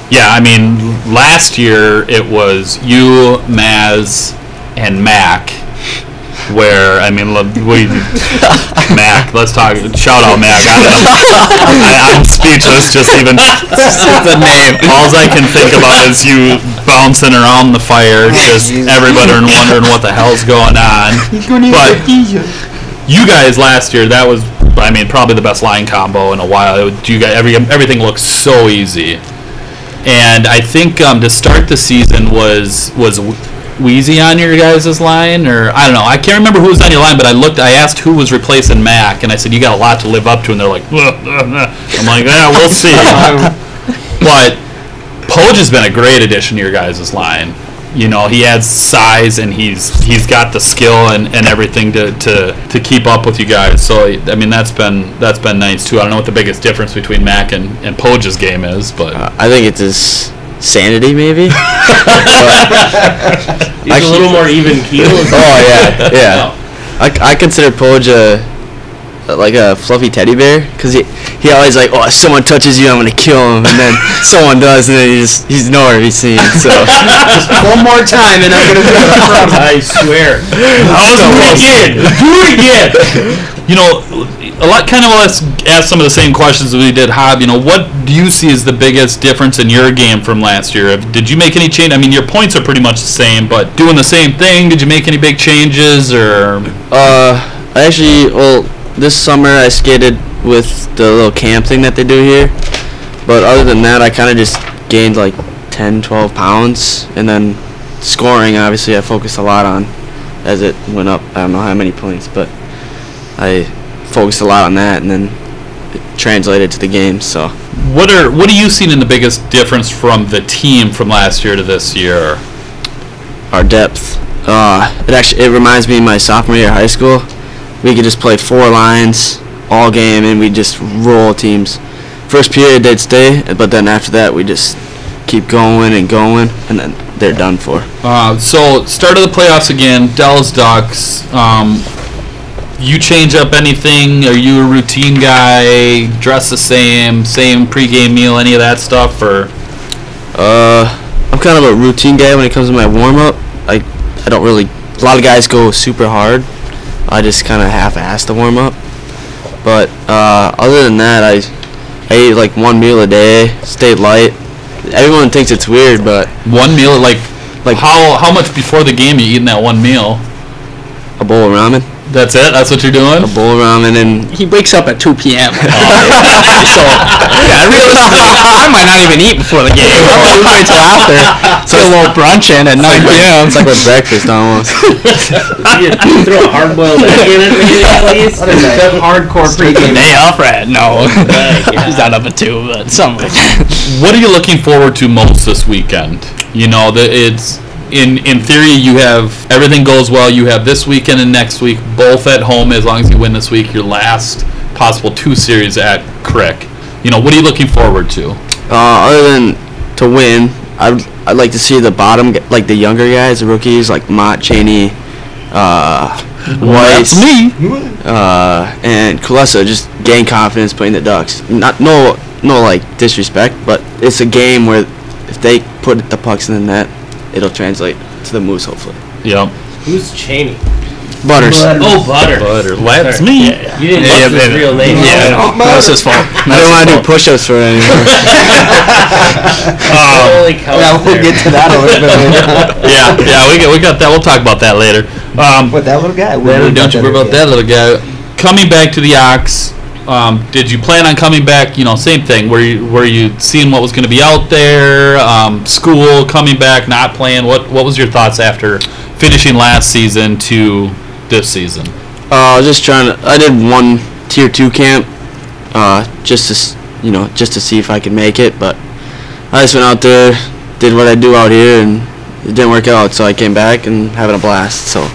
Yeah, I mean last year it was you, Maz, and Mac. Where I mean, look, we Mac. Let's talk. Shout out Mac. I, I, I'm speechless just even the name. All I can think about is you bouncing around the fire, just everybody wondering what the hell's going on. [laughs] But you guys last year, that was, I mean, probably the best line combo in a while. It, you guys, every everything looks so easy, and I think um, to start the season was was Wheezy on your guys' line, or I don't know. I can't remember who was on your line, but I looked. I asked who was replacing Mac, and I said you got a lot to live up to, and they're like, "Ugh, ugh, ugh." I'm like, yeah, we'll see. [laughs] but Poj has been a great addition to your guys' line. You know, he adds size and he's he's got the skill and, and everything to, to, to keep up with you guys. So I mean that's been that's been nice too. I don't know what the biggest difference between Mac and, and Poj's game is, but Uh, I think it's his sanity, maybe. but [laughs] He's a little more even keel. [laughs] Oh yeah, yeah. I, I consider Poj a, like a fluffy teddy bear because he he always like oh if someone touches you I'm gonna kill him and then [laughs] someone does and then he just he's nowhere to be seen so One more time, and I'm gonna oh, do it from. I swear. I'll do it again. Do it again. You know, a lot. Kind of let's ask some of the same questions we did. Hob, you know, what do you see as the biggest difference in your game from last year? Did you make any change? I mean, your points are pretty much the same, but doing the same thing. Did you make any big changes or? uh I actually well this summer I skated with the little camp thing that they do here but other than that I kind of just gained like 10 12 pounds and then scoring obviously I focused a lot on as it went up I don't know how many points but I focused a lot on that and then it translated to the game so What are what are you seeing in the biggest difference from the team from last year to this year? our depth. Uh, it actually it reminds me of my sophomore year of high school. We could just play four lines all game and we just roll teams. First period they'd stay, but then after that we just keep going and going, and then they're done for. Uh, so start of the playoffs again. Dallas Ducks. Um, you change up anything? Are you a routine guy? Dress the same? Same pregame meal? Any of that stuff? Or Uh, I'm kind of a routine guy when it comes to my warm up. I I don't really. A lot of guys go super hard. I just kind of half-ass the warm up. But uh, other than that, I I eat like one meal a day. Stay light. Everyone thinks it's weird, but one meal? Like Like- how how much before the game you eating that one meal? a bowl of ramen, That's it. That's what you're doing. a bowl of ramen, and He wakes up at 2 p.m. [laughs] Oh. [laughs] so yeah, realistically, I might not even eat before the game. Oh, I'll wait till after. Get a little brunch in at 9 p.m. [laughs] it's like with breakfast almost. You throw a hard boiled egg in it, maybe at least. What is that? Hardcore pregame. Day off, right? No, he's not up at 2, but something. What are you looking forward to most this weekend? You know, the, it's in in theory you have everything goes well. You have this weekend and next week both at home. As long as you win this week, your last possible two series at Crick. You know, what are you looking forward to? Uh, other than to win, I'd I'd like to see the bottom, like the younger guys, the rookies, like Mott Cheney, uh, Weiss, me. uh, and Kulesa just gain confidence playing the Ducks. Not no no like disrespect, but it's a game where if they put the pucks in the net, it'll translate to the Moose hopefully. Yep. Who's Cheney? Butters. Oh, Butter. Butter. That's Sorry. me. You didn't Yeah, use his yeah, real name. Yeah, no, that's his fault. I don't want to do push-ups for it anymore. [laughs] Holy cow. Yeah, we'll get to that a little bit later. [laughs] yeah, yeah, we got we got that. We'll talk about that later. Um, With that little guy. don't you worry about that little guy. Coming back to the Ox, um, did you plan on coming back? You know, same thing. Were you were you seeing what was going to be out there? Um, school coming back, not playing. What what was your thoughts after finishing last season to this season? Uh, just trying to. I did one tier two camp, uh, just to you know, just to see if I could make it. But I just went out there, did what I do out here, and it didn't work out. So I came back and having a blast. So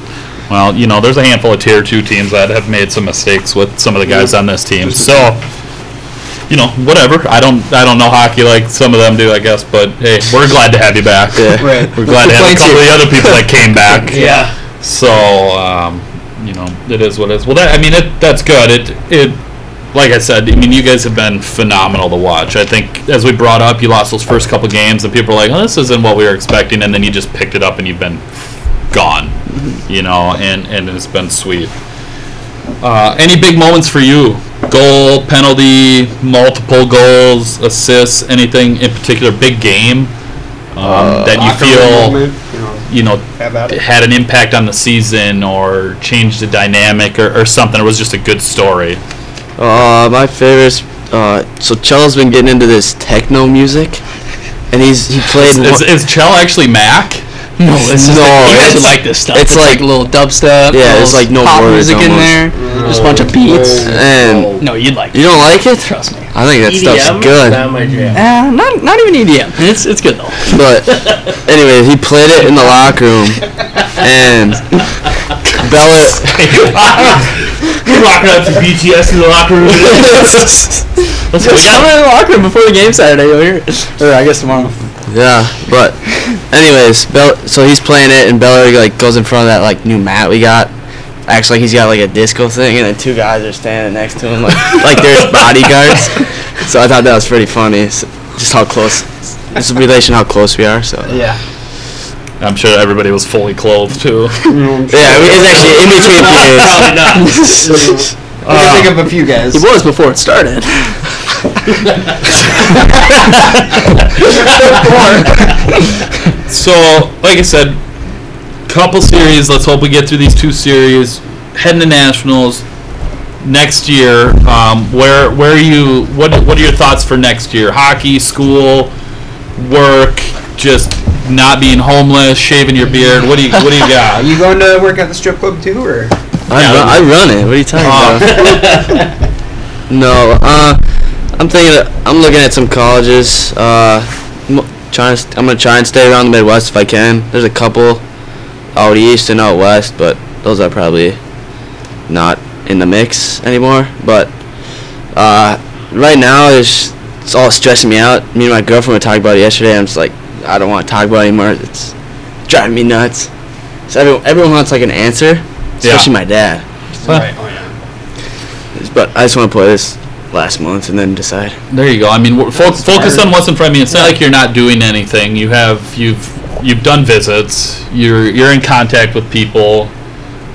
Well, you know, there's a handful of tier two teams that have made some mistakes with some of the guys on this team. So, you know, whatever. I don't I don't know hockey like some of them do, I guess. But hey, we're glad to have you back. yeah, Right. We're glad to have a couple of the other people that came back. [laughs] Yeah. So, um, you know, it is what it is. Well, that I mean, it that's good. It it like I said, I mean, you guys have been phenomenal to watch. I think as we brought up, you lost those first couple games, and people were like, "Oh, this isn't what we were expecting," and then you just picked it up, and you've been gone. You know, and and it's been sweet. Uh, any big moments for you? Goal, penalty, multiple goals, assists, anything in particular? Big game um, that you feel moment, you know, you know have at it. had an impact on the season or changed the dynamic or, or something. It was just a good story. Uh, my favorite. Uh, so Chella's been getting into this techno music, and he's he played. Is, one- is Chell actually Mac? No, [laughs] it's No, you guys it's- would like this stuff. it's like- a little dubstep. Yeah, it's like no pop words music in almost. there. Just a bunch of beats. and No, you'd like It. you it. don't like it? Trust me. I think that EDM? stuff's good. Not my jam. Uh, not not even EDM. It's it's good though. But [laughs] anyway, he played it in the locker room, and [laughs] Bella. You're rocking out to BTS in the locker room. Let's go. Yeah, I'm in the locker room before the game Saturday. You'll hear it. Or I guess tomorrow. Yeah, but Anyways, Bell, so he's playing it, and Beller like goes in front of that like new mat we got. Acts like he's got like a disco thing, and then two guys are standing next to him like [laughs] like they're bodyguards. So I thought that was pretty funny. s just how close, it's a relation how close we are. So Yeah. I'm sure everybody was fully clothed too. [laughs] yeah, I mean, it's actually in between [laughs] Probably not. I can think of a few guys. He was before it started. [laughs] So, like I said, couple series. Let's hope we get through these two series. Heading to nationals next year. Um, where where are you? What what are your thoughts for next year? Hockey, school, work, just not being homeless, shaving your beard. What do you what do you Are [laughs] got? you going to work at the strip club too, or? I, run, I run it. What are you talking Oh. about? [laughs] no, uh, I'm thinking. Of, I'm looking at some colleges. Uh, I'm trying. To, I'm gonna try and stay around the Midwest if I can. There's a couple out east and out west, but those are probably not in the mix anymore. But uh, right now, it's it's all stressing me out. Me and my girlfriend were talking about it yesterday. I'm just like, I don't want to talk about it anymore. It's driving me nuts. So everyone, everyone wants like an answer, especially my dad. Right. Oh yeah. But I just want to play this last month and then decide. There you go. I mean, fo- focus on what's in front of you. It's not like you're not doing anything. You have you've you've done visits. You're you're in contact with people.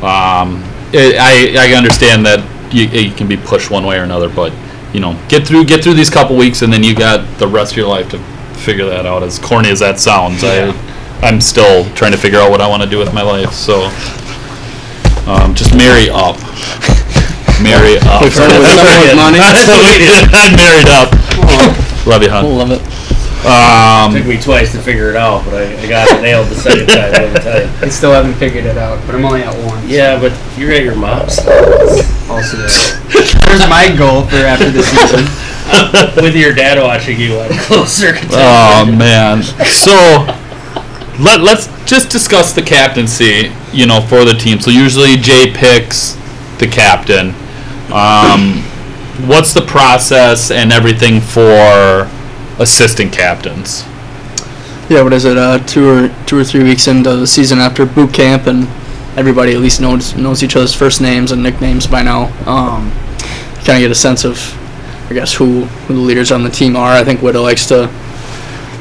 Um, it, I I understand that you, you can be pushed one way or another, but you know, get through get through these couple weeks, and then you got the rest of your life to figure that out. As corny as that sounds, I I'm still trying to figure out what I want to do with my life. So um, just marry up. [laughs] Marry [laughs] up. With someone- with someone [laughs] with money? That's what we did. [laughs] I'm married up. Love you, hon. Love it. Um, Took me twice to figure it out, but I, I got it nailed the second time. Let me tell you. I still haven't figured it out, but I'm only at one. Yeah, but you're at your mom's Also, there's my goal for after the season. with your dad watching you on closer. oh man. So let let's just discuss the captaincy. You know, for the team. So usually Jay picks the captain. Um, what's the process and everything for assistant captains? Yeah, what is it? Uh, two or two or three weeks into the season after boot camp, and everybody at least knows knows each other's first names and nicknames by now. Um, kind of get a sense of, I guess, who who the leaders on the team are. I think Widow likes to.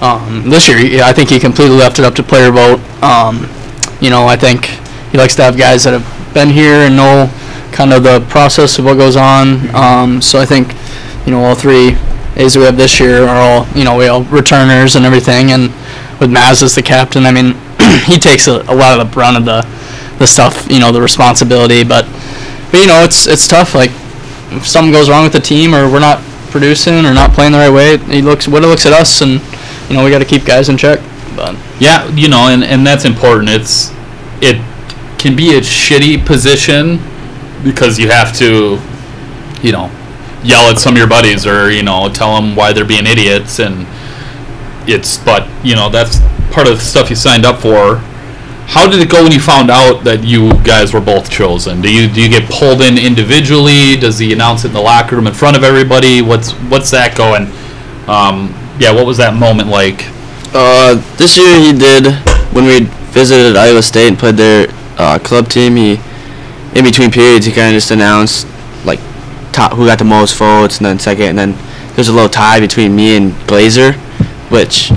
Um, this year, yeah, I think he completely left it up to player vote. Um, you know, I think he likes to have guys that have been here and know kind of the process of what goes on. Um, so I think, you know, all three A's we have this year are all, you know, we all returners and everything. And with Maz as the captain, I mean, [clears throat] he takes a, a lot of the brunt of the, the stuff, you know, the responsibility. But, but you know, it's it's tough. Like, if something goes wrong with the team or we're not producing or not playing the right way, he looks Widow looks at us and, you know, we got to keep guys in check. But Yeah, you know, and, and that's important. It's it can be a shitty position because you have to, you know, yell at some of your buddies or you know tell them why they're being idiots and it's but you know that's part of the stuff you signed up for. How did it go when you found out that you guys were both chosen? Do you do you get pulled in individually? Does he announce it in the locker room in front of everybody? What's what's that going? Um, yeah, what was that moment like? Uh, this year he did when we visited Iowa State and played their uh, club team. He, in between periods, he kind of just announced like top who got the most votes, and then second, and then there's a little tie between me and Glazer, which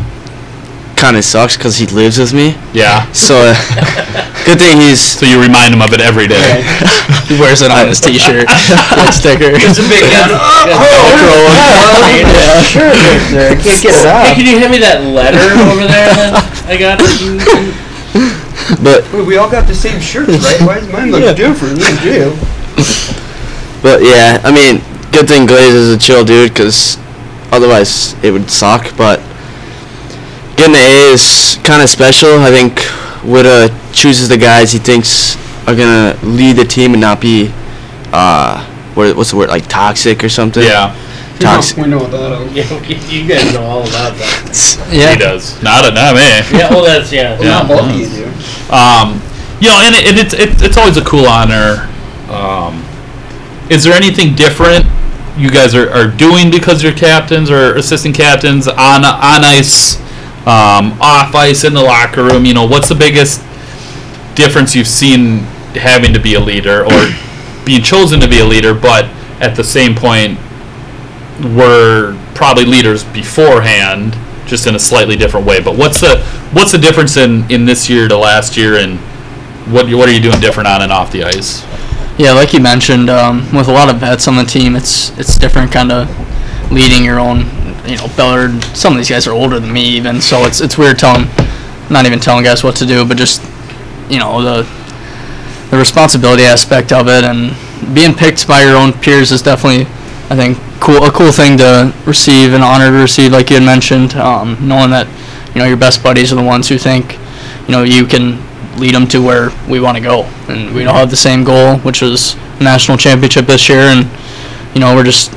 kind of sucks because he lives with me. Yeah. So uh, [laughs] good thing he's So you remind him of it every day. [laughs] he wears it on his T-shirt, [laughs] like sticker. It's a big gun. Sure, I can't get it Hey, can you hand me that letter over there that I got? But Wait, we all got the same shirts, right? Why does mine look different than you? But yeah, I mean, good thing Glaze is a chill dude, because otherwise it would suck. But getting the A is kind of special. I think Witta chooses the guys he thinks are gonna lead the team and not be, uh, what, what's the word, like toxic or something. Yeah, Toxic. We know what that is. You guys know all about that. yeah. he does. Not a, not me. Yeah, well, that's yeah. Yeah. Not both of you do. Um, you know, and, it, it's it, it's always a cool honor. Um, is there anything different you guys are, are doing because you're captains or assistant captains on on ice? um, off ice in the locker room. You know, what's the biggest difference you've seen having to be a leader or being chosen to be a leader, but at the same point were probably leaders beforehand, just in a slightly different way. But what's the what's the difference in, in this year to last year, and what what are you doing different on and off the ice? Yeah, like you mentioned, um, with a lot of vets on the team, it's it's different kind of leading your own. You know, Bellard. Some of these guys are older than me, even so. It's it's weird telling, not even telling guys what to do, but just you know the the responsibility aspect of it and being picked by your own peers is definitely, I think, cool a cool thing to receive, an honor to receive, like you had mentioned. Um, knowing that you know your best buddies are the ones who think you know you can lead them to where we want to go, and we all have the same goal, which was national championship this year, and you know we're just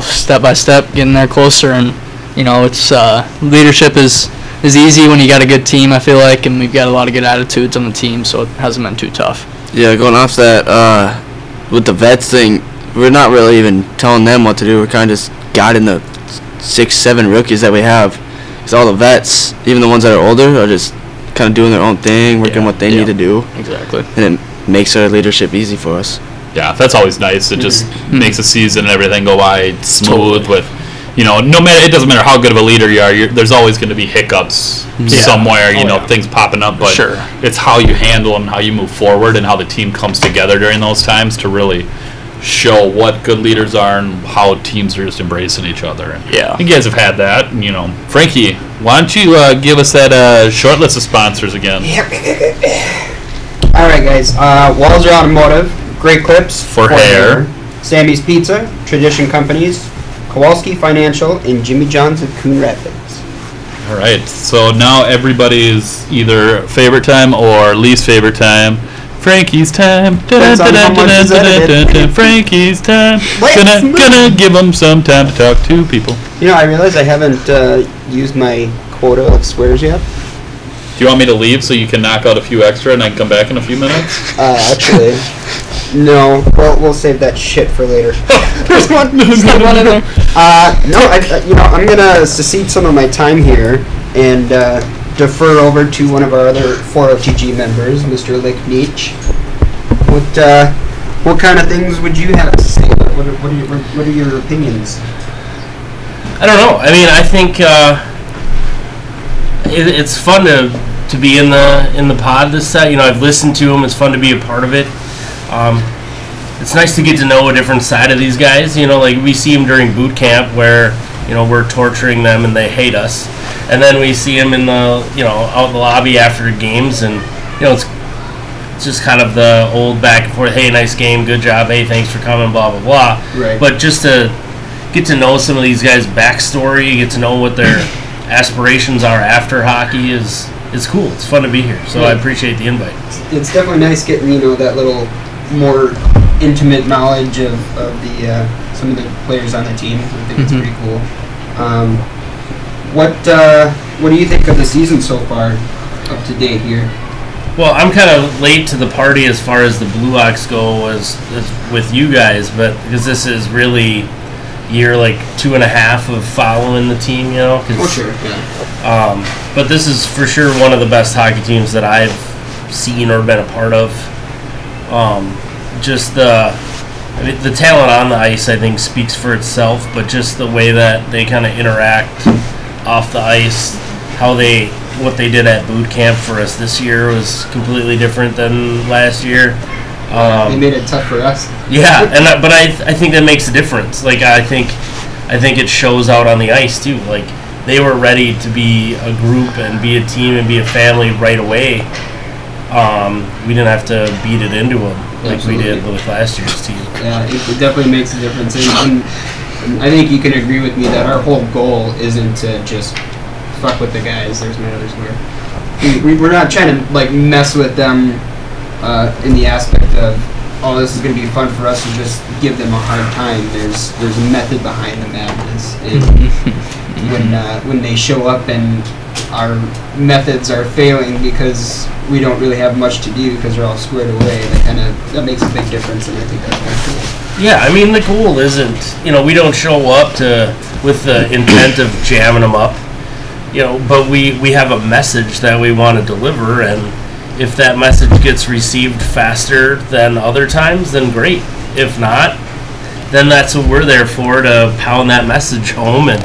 step by step getting there closer, and you know it's uh, leadership is is easy when you got a good team. I feel like, and we've got a lot of good attitudes on the team, so it hasn't been too tough. Yeah, going off that, uh, with the vets thing, we're not really even telling them what to do. We're kind of just guiding the six, seven rookies that we have. Because all the vets, even the ones that are older, are just kind of doing their own thing, working Yeah, what they yeah. need to do. Exactly. And it makes our leadership easy for us. Yeah, that's always nice. It just mm-hmm. makes the season and everything go by smooth with, you know, no matter it doesn't matter how good of a leader you are. You're, there's always going to be hiccups somewhere. You Oh, know, yeah. things popping up, but Sure. it's how you handle them, how you move forward, and how the team comes together during those times to really show what good leaders are and how teams are just embracing each other. And Yeah. you guys have had that. And, you know, Frankie, why don't you uh, give us that uh, short list of sponsors again? [laughs] All right, guys. Uh, Walser Automotive, Great Clips For hair. Sammy's Pizza, Tradition Companies, Kowalski Financial, and Jimmy John's of Coon Rapids. All right. So now everybody's either favorite time or least favorite time. Frankie's time. Depends on how much is edited. Frankie's time. [laughs] Gonna gonna give them some time to talk to people. You know, I realize I haven't uh, used my quota of swears yet. Do you want me to leave so you can knock out a few extra and I can come back in a few minutes? Uh, actually, no. Well, we'll save that shit for later. [laughs] There's one. there's one in there. Uh, no, I, uh, you know, I'm gonna secede some of my time here and uh, defer over to one of our other 4OTG members, Mr. Lick Nietzsche. What, uh, what kind of things would you have to say? What are, what are, your, what are your opinions? I don't know. I mean, I think uh, it, it's fun to to be in the in the pod this set. You know, I've listened to them. It's fun to be a part of it. Um, it's nice to get to know a different side of these guys. You know, like we see them during boot camp where you know we're torturing them and they hate us, and then we see them in the you know out in the lobby after games, and you know it's it's just kind of the old back and forth. Hey, nice game, good job. Hey, thanks for coming. Blah blah blah. Right. But just to get to know some of these guys' backstory, get to know what their [coughs] aspirations are after hockey is is cool. It's fun to be here. So I appreciate the invite. it's definitely nice getting you know that little more intimate knowledge of, of the uh, some of the players on the team. I think it's Mhm. pretty cool. Um, what uh, what do you think of the season so far? Up to date here. Well, I'm kind of late to the party as far as the Blue Ox go as, as with you guys, but because this is really year like two and a half of following the team, you know. 'cause, Yeah. Um, but this is for sure one of the best hockey teams that I've seen or been a part of. Um, just the I mean, the talent on the ice, I think, speaks for itself. But just the way that they kind of interact off the ice, how they what they did at boot camp for us this year was completely different than last year. Um, they made it tough for us. yeah, and I, but I I think that makes a difference. Like I think I think it shows out on the ice too. Like they were ready to be a group and be a team and be a family right away. Um, we didn't have to beat it into them like we did with last year's team. Yeah, it, it definitely makes a difference. And, and I think you can agree with me that our whole goal isn't to just fuck with the guys. There's no other swear. We, we, we're not trying to like mess with them uh, in the aspect of oh this is going to be fun for us to just give them a hard time. There's there's a method behind the madness. And [laughs] when uh, when they show up and our methods are failing because we don't really have much to do because they're all squared away, that kind of that makes a big difference, and I think that's kind of cool. Yeah, I mean the goal isn't you know we don't show up to with the intent of jamming them up. you know, but we we have a message that we want to deliver, and if that message gets received faster than other times, then great. If not, then that's what we're there for to pound that message home and.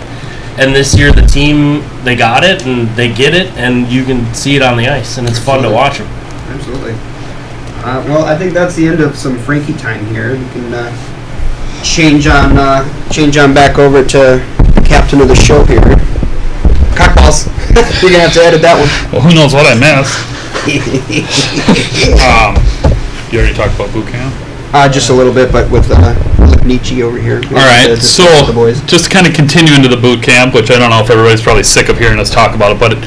And this year, the team they got it and they get it, and you can see it on the ice, and it's fun to watch them. Absolutely. Uh, well, I think that's the end of some Frankie time here. We can uh, change on uh, change on back over to the captain of the show here. Cockballs. [laughs] You're gonna have to edit that one. Well, who knows what I missed? [laughs] Um, you already talked about boot camp. Uh, just a little bit, but with uh, Nietzsche over here. All right, so the boys. just kind of continue into the boot camp, which I don't know if everybody's probably sick of hearing us talk about it, but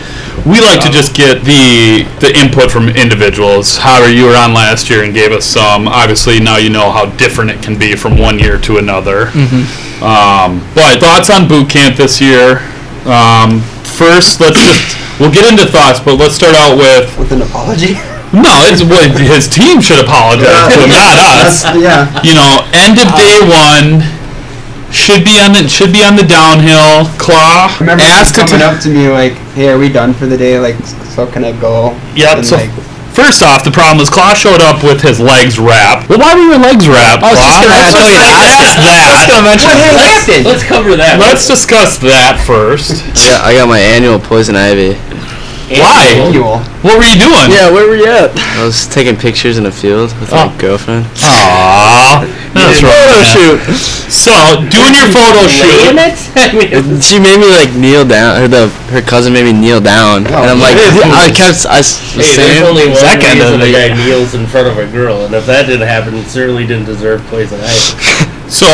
we like to just get the the input from individuals. However, you were on last year and gave us some. Obviously, now you know how different it can be from one year to another. Um, but thoughts on boot camp this year? Um, first, let's just we'll get into thoughts, but let's start out with with an apology. [laughs] no. It's what his team should apologize to him, not us [laughs] yeah. you know, end of day uh, one should be on the should be on the downhill. Claw I remember asked him to coming up to me like, "Hey, are we done for the day? Like, so can I go?" Yep. And, So like, first off, the problem was Claw showed up with his legs wrapped. Well, why were your legs wrapped? Oh, I was just Claw? [laughs] gonna Let's ask that. I was gonna mention what that. happened? Let's cover that. Let's discuss that first. Yeah, I got my annual poison ivy. Why? Annual. What were you doing? Yeah, where were you at? I was taking pictures in the field with Oh. my girlfriend. Aww. That's Photo shoot. So doing your photo shoot. [laughs] [laughs] She made me like kneel down. Her the her cousin made me kneel down, oh, and I'm like, I kept I s- was Hey, there's saying only one second reason of a guy kneels in front of a girl, and if that didn't happen, it certainly didn't deserve poison ivy. [laughs] So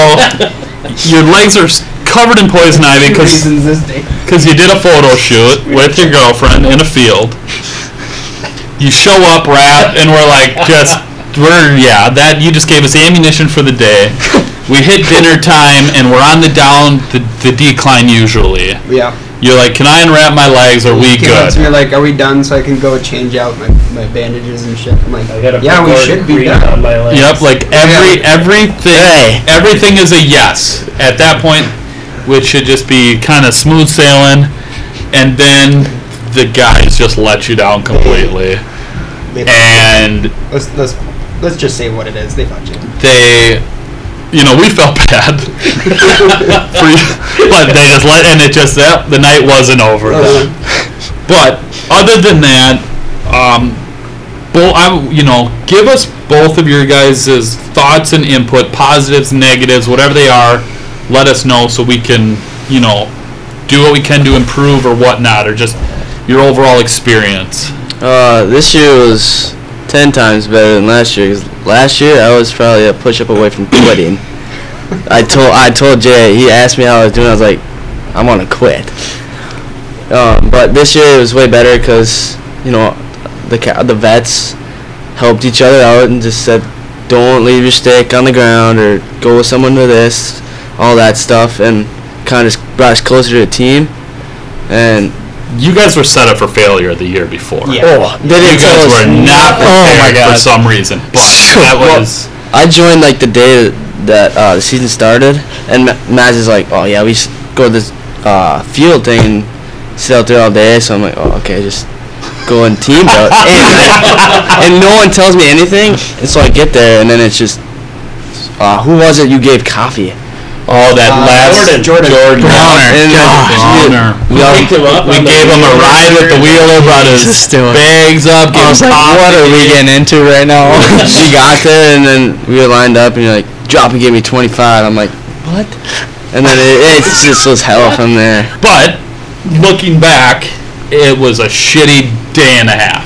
your legs are s- covered in poison ivy because reasons this day. because you did a photo shoot with your girlfriend in a field. You show up wrapped, and we're like, just we're yeah. That you just gave us ammunition for the day. We hit dinner time, and we're on the down the, the decline. Usually, Yeah. you're like, "Can I unwrap my legs? Are we Came up to me like, "Are we done? So I can go change out my, my bandages and shit." I'm like, I "Yeah, we should be done." on my legs. Yep, like every everything everything is a yes. At that point, which should just be kind of smooth sailing, and then the guys just let you down completely. And let's let's let's just say what it is. They fucked you. they, you know, we felt [laughs] bad [laughs] but they just let, and it just that the night wasn't over. then. But other than that, um, well, I, you know, give us both of your guys' thoughts and input, positives, negatives, whatever they are. Let us know so we can, you know, do what we can to improve or whatnot, or just your overall experience. Uh, this year was ten times better than last year. 'cause last year I was probably a push up away from [coughs] quitting. I told I told Jay. He asked me how I was doing. I was like, I'm gonna quit. Um, but this year it was way better because you know the ca- the vets helped each other out and just said, don't leave your stick on the ground or go with someone to this, all that stuff, and kind of brought us closer to the team. And You guys were set up for failure the year before. Yeah. oh, they You didn't tell guys us were not nothing. Oh my prepared for some reason, but [laughs] that Well, was I joined like the day that uh, the season started, and Ma- Maz is like, "Oh yeah, we s- go to this uh, field thing and sit out there all day." So I'm like, "Oh okay, just go and team out." [laughs] and, and no one tells me anything, and so I get there, and then it's just, uh, "Who was it you gave coffee?" Oh that Uh, last Jordan. Jordan And then Browner. we all- Picked up We gave him a ride with the wheeler, brought his Just do it. bags up, I was like, what are we getting into right now? [laughs] she got there, and then we were lined up, and you're like, "Drop and give me 25." I'm like, "What?" And then it, it's just was hell from there. But looking back, it was a shitty day and a half.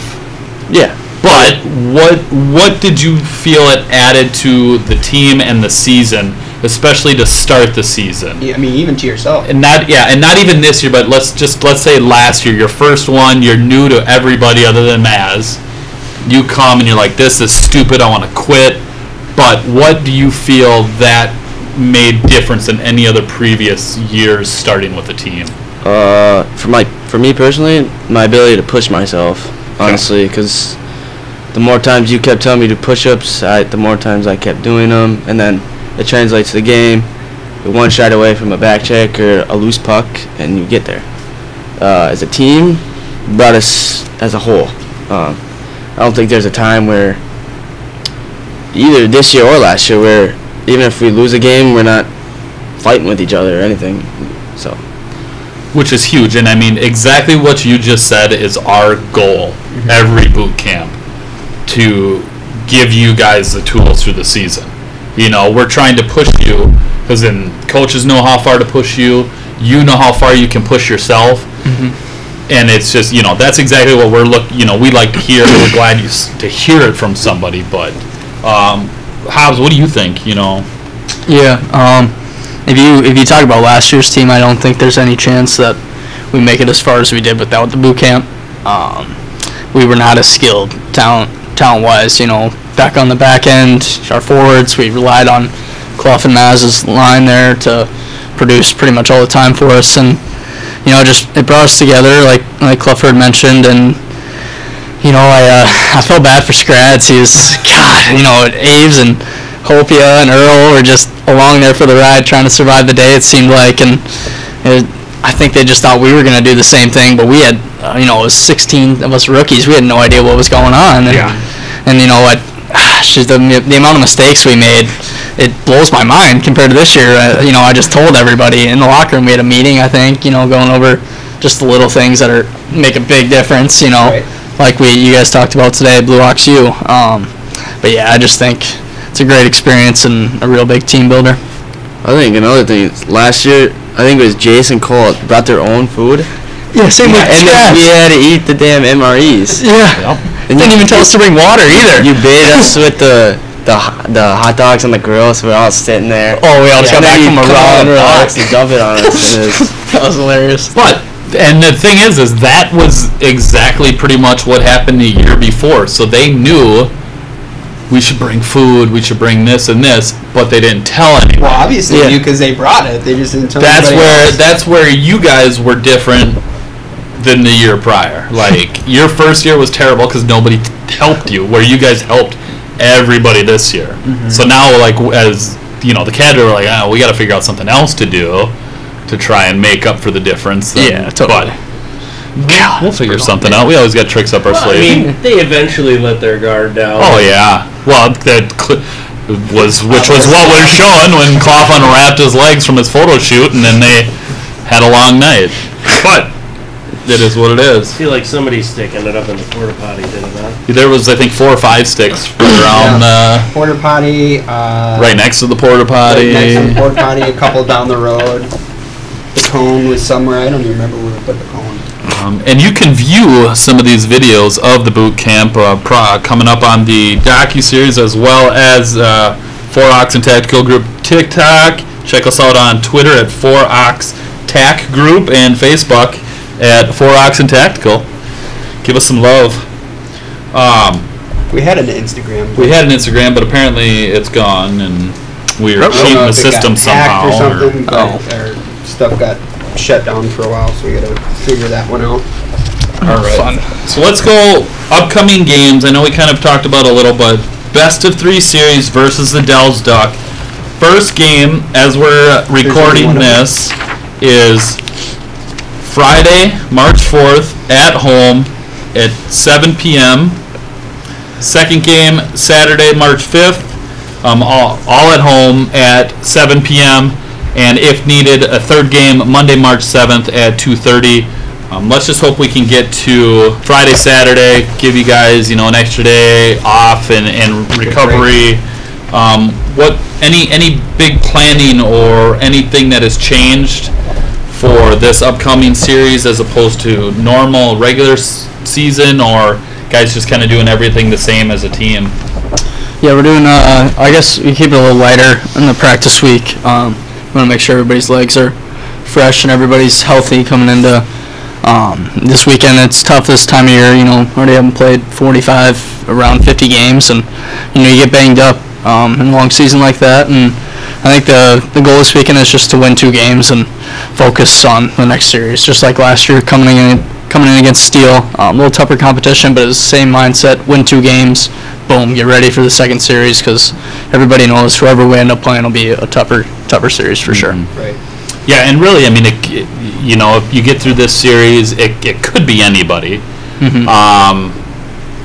Yeah. But what what did you feel it added to the team and the season, especially to start the season? Yeah, I mean, even to yourself. And not yeah, and not even this year, but let's just let's say last year, your first one, you're new to everybody other than Maz. You come and you're like, this is stupid. I want to quit. But what do you feel that made difference than any other previous years starting with the team? Uh, for my for me personally, my ability to push myself, honestly, because the more times you kept telling me to push-ups, I, the more times I kept doing them, and then it translates to the game. You're one shot away from a back check or a loose puck, and you get there. uh, as a team brought us as a whole. Um, I don't think there's a time where either this year or last year where even if we lose a game, we're not fighting with each other or anything. So which is huge. And I mean, exactly what you just said is our goal every boot camp to give you guys the tools through the season. You know, we're trying to push you because then coaches know how far to push you. You know how far you can push yourself. And it's just, you know, that's exactly what we're look. You know, we like to hear. We're glad you s- to hear it from somebody. But, um, Hobbs, what do you think? You know, Yeah. Um, if you if you talk about last year's team, I don't think there's any chance that we make it as far as we did without the boot camp. Um, we were not as skilled talent talent wise. You know, back on the back end, our forwards, we relied on Clough and Maz's line there to produce pretty much all the time for us, and you know, just it brought us together, like like Clifford mentioned, and you know, I uh, [laughs] I felt bad for Scrads. He was [laughs] God, you know, Aves and Hopia and Earl were just along there for the ride, trying to survive the day. It seemed like, and it, I think they just thought we were gonna do the same thing, but we had, uh, you know, it was 16 of us rookies. We had no idea what was going on. And, Yeah. And you know what? Just the, the amount of mistakes we made, it blows my mind compared to this year. Uh, you know, I just told everybody in the locker room. We had a meeting, I think. You know, going over just the little things that are make a big difference. You know, Right. like we you guys talked about today, Blue Ox U. Um, but yeah, I just think it's a great experience and a real big team builder. I think another thing is last year I think it was Jason Cole brought their own food. Yeah, same and then we had to eat the damn MREs. Yeah. And Didn't even tell us to bring water either. You bait us [laughs] with the the the hot dogs on the grill, so we're all sitting there. Oh, we all just got back from you a come run. of the We're box like- and dump it on us. and it was- that was hilarious. But and the thing is, is that was exactly pretty much what happened the year before. So they knew we should bring food, we should bring this and this, but they didn't tell anyone. Well, obviously Yeah. you because they brought it. They just didn't tell that's where else. that's where you guys were different than the year prior. [laughs] Like your first year was terrible because nobody helped you. Where you guys helped everybody this year. Mm-hmm. So now, like as you know, the cadre were like, oh, we got to figure out something else to do to try and make up for the difference. And- Yeah, totally. But we'll figure something out. We always got tricks up our Well, I mean, they eventually let their guard down. oh yeah. Well, that cl- was which was what was shown when Clough unwrapped his legs from his photo shoot, and then they had a long night. [laughs] But it is what it is. I feel like somebody's stick ended up in the porta potty, did it not? There was, I think, four or five sticks around uh, porta potty. Uh, right next to the porta potty. Right next to the porta potty, a couple down the road. The cone was somewhere. I don't even remember where we put the cone. Um, and you can view some of these videos of the boot camp uh, pro- coming up on the docu series as well as uh, Four Ox and Tactical Group TikTok. Check us out on Twitter at Four Ox Tac Group and Facebook at Four Ox and Tactical. Give us some love. Um, We had an Instagram. we had an Instagram, but apparently it's gone, and we're I cheating the if got system somehow. hacked or or- something, but our stuff got shut down for a while, so we gotta figure that one out. All right. So let's go upcoming games. I know we kind of talked about a little, but best of three series versus the Dells Duck. First game, as we're recording one of them. this, is Friday, March 4th, at home at 7 p.m. Second game, Saturday, March 5th, um, all, all at home at 7 p.m. And if needed, a third game, Monday, March 7th at 2.30. Um, let's just hope we can get to Friday, Saturday, give you guys, you know, an extra day off and, and recovery. Um, what any any big planning or anything that has changed for this upcoming series as opposed to normal regular s- season, or guys just kind of doing everything the same as a team? Yeah, we're doing. Uh, I guess we keep it a little lighter in the practice week. Um, we want to make sure everybody's legs are fresh and everybody's healthy coming into um, this weekend. It's tough this time of year. You know, already haven't played 45, around 50 games, and you know you get banged up um, in a long season like that. And I think the the goal this weekend is just to win two games and focus on the next series, just like last year coming in coming in against Steel. Um, a little tougher competition, but it's the same mindset. Win two games, boom, get ready for the second series because everybody knows whoever we end up playing will be a tougher tougher series for sure. Right. Yeah, and really, I mean, it, you know, if you get through this series, it, it could be anybody. Um,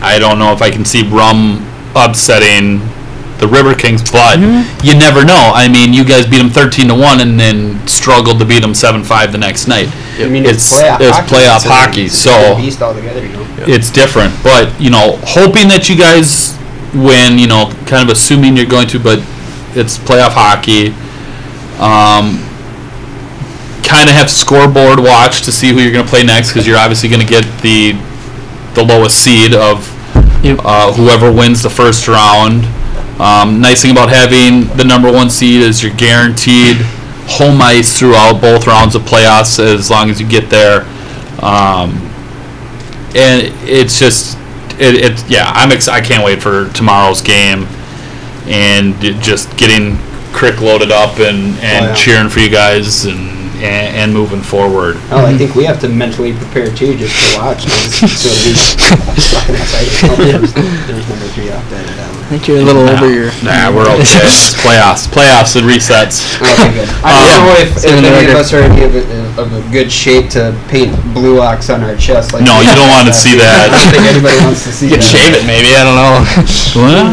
I don't know if I can see Rum upsetting the River Kings, but you never know. I mean, you guys beat them thirteen to one, and then struggled to beat them seven five the next night. I mean, it's playoff it's hockey, playoff it's a- hockey, it's so different beast altogether, you know. it's different. But you know, hoping that you guys win. You know, kind of assuming you're going to, but it's playoff hockey. Um, kind of have scoreboard watch to see who you're going to play next because you're obviously going to get the the lowest seed of Yep. uh, whoever wins the first round. Um, nice thing about having the number one seed is you're guaranteed home ice throughout both rounds of playoffs as long as you get there. Um, and it's just it, it yeah i'm ex- i can't wait for tomorrow's game and just getting crick loaded up and and Oh, yeah. cheering for you guys and, and and moving forward Oh, I think we have to mentally prepare too, just to watch. So we fucking excited. There's, there's number three off that. Um, I think you're a little over your. nah we're okay it's [laughs] playoffs playoffs and resets okay, good. I don't Um, know if, if it's in any of us are any of, a, of a good shape to paint blue ox on our chest. Like No, you don't want to [laughs] see that. I don't think anybody wants to see You could that. shave it, maybe. I don't know. [laughs] well,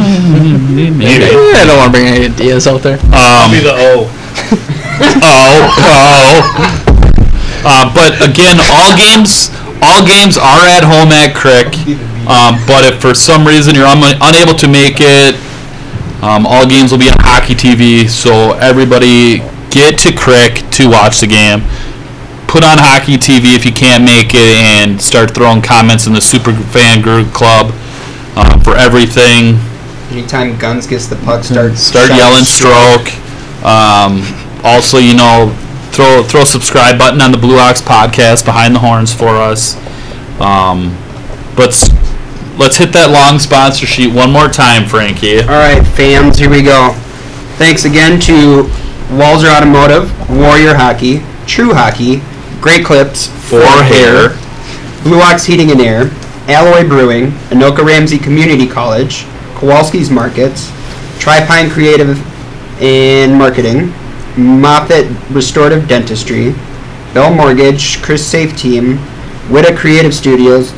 maybe I don't want to bring any ideas out there. um Be the O. oh, oh. Uh, but again, all games, all games are at home at Crick. Um, but if for some reason you're un- unable to make it, um, all games will be on Hockey TV. So everybody get to Crick to watch the game. Put on Hockey TV if you can't make it, and start throwing comments in the Super Fan Group Club um, for everything Anytime Guns gets the puck, start start yelling stroke. Um, also, you know, throw throw a subscribe button on the Blue Ox podcast behind the horns for us. Um, let's let's hit that long sponsor sheet one more time, Frankie. All right, fans, here we go. Thanks again to Walser Automotive, Warrior Hockey, True Hockey, Great Clips, For hair, Blue Ox Heating and Air, Alloy Brewing, Anoka Ramsey Community College, Kowalski's Markets, Tripine Creative and Marketing, Moffat Restorative Dentistry, Bell Mortgage, Chris Safe Team, Witta Creative Studios,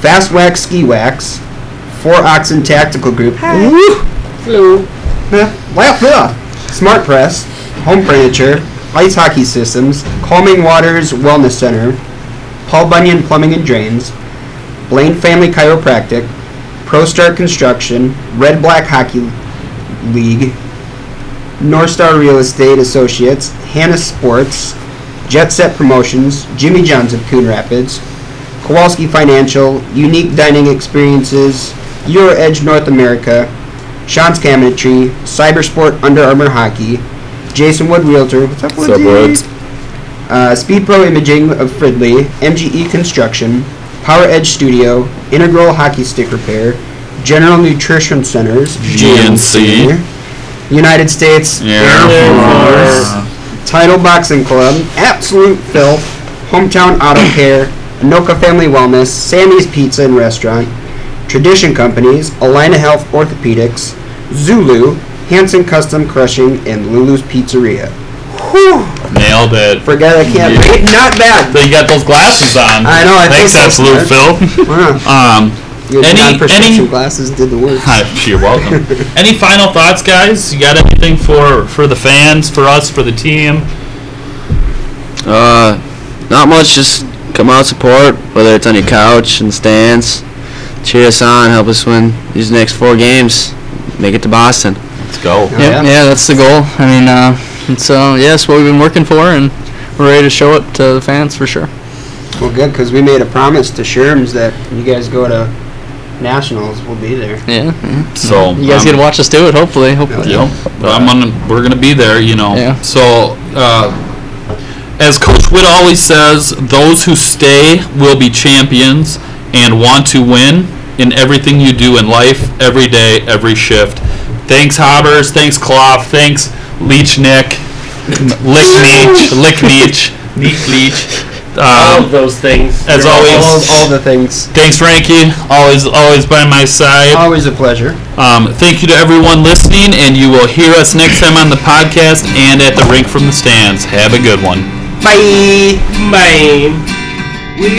Fast Wax Ski Wax, Four Oxen Tactical Group, Woo! Hello, Laugh yeah. Smart Press, Home Furniture, Ice Hockey Systems, Calming Waters Wellness Center, Paul Bunyan Plumbing and Drains, Blaine Family Chiropractic, ProStar Construction, Red Black Hockey League, North Star Real Estate Associates, Hannah Sports, Jet Set Promotions, Jimmy John's of Coon Rapids, Kowalski Financial, Unique Dining Experiences, Euro Edge North America, Sean's Cabinetry, Cybersport Under Armour Hockey, Jason Wood Realtor, what's up, What's up, Woods? uh, Speed Pro Imaging of Fridley, MGE Construction, Power Edge Studio, Integral Hockey Stick Repair, General Nutrition Centers, GNC. United States Air Force, Title Boxing Club, Absolute Filth, Hometown Auto [coughs] Care, Anoka Family Wellness, Sammy's Pizza and Restaurant, Tradition Companies, Allina Health Orthopedics, Zulu, Hanson Custom Crushing, and Lulu's Pizzeria. Whew! Nailed it. Forget I can't Yeah. read. Not bad. So you got those glasses on. I know, I Thanks, Absolute Phil. [laughs] Wow. Um, Your Any- non-prescription any- glasses did the work. [laughs] Hi, you're welcome. [laughs] Any final thoughts, guys? You got anything for for the fans, for us, for the team? Uh, not much. Just come out support, whether it's on your couch and stands. Cheer us on, help us win these next four games. Make it to Boston. Let's go. Yeah. Yeah, yeah, that's the goal. I mean, uh, it's uh, yes, what we've been working for, and we're ready to show it to the fans for sure. Well, good, because we made a promise to Sherms that you guys go to nationals, we'll be there. Yeah, yeah. So you guys um, get to watch us do it. Hopefully, hopefully. Yep. I'm gonna, we're gonna be there, you know. Yeah. So, uh, as Coach Witt always says, those who stay will be champions and want to win in everything you do in life, every day, every shift. Thanks, Hobbers. Thanks, Clough. Thanks, Leech Nick. Lick Leech. Lick Leech. Leech Leech. All of Um, those things. as You're always- all, welcome. all the things. thanks, Frankie. Always, always by my side. Always a pleasure. Um, thank you to everyone listening, and you will hear us next time on the podcast and at the rink from the stands. Have a good one. Bye. Bye. Well,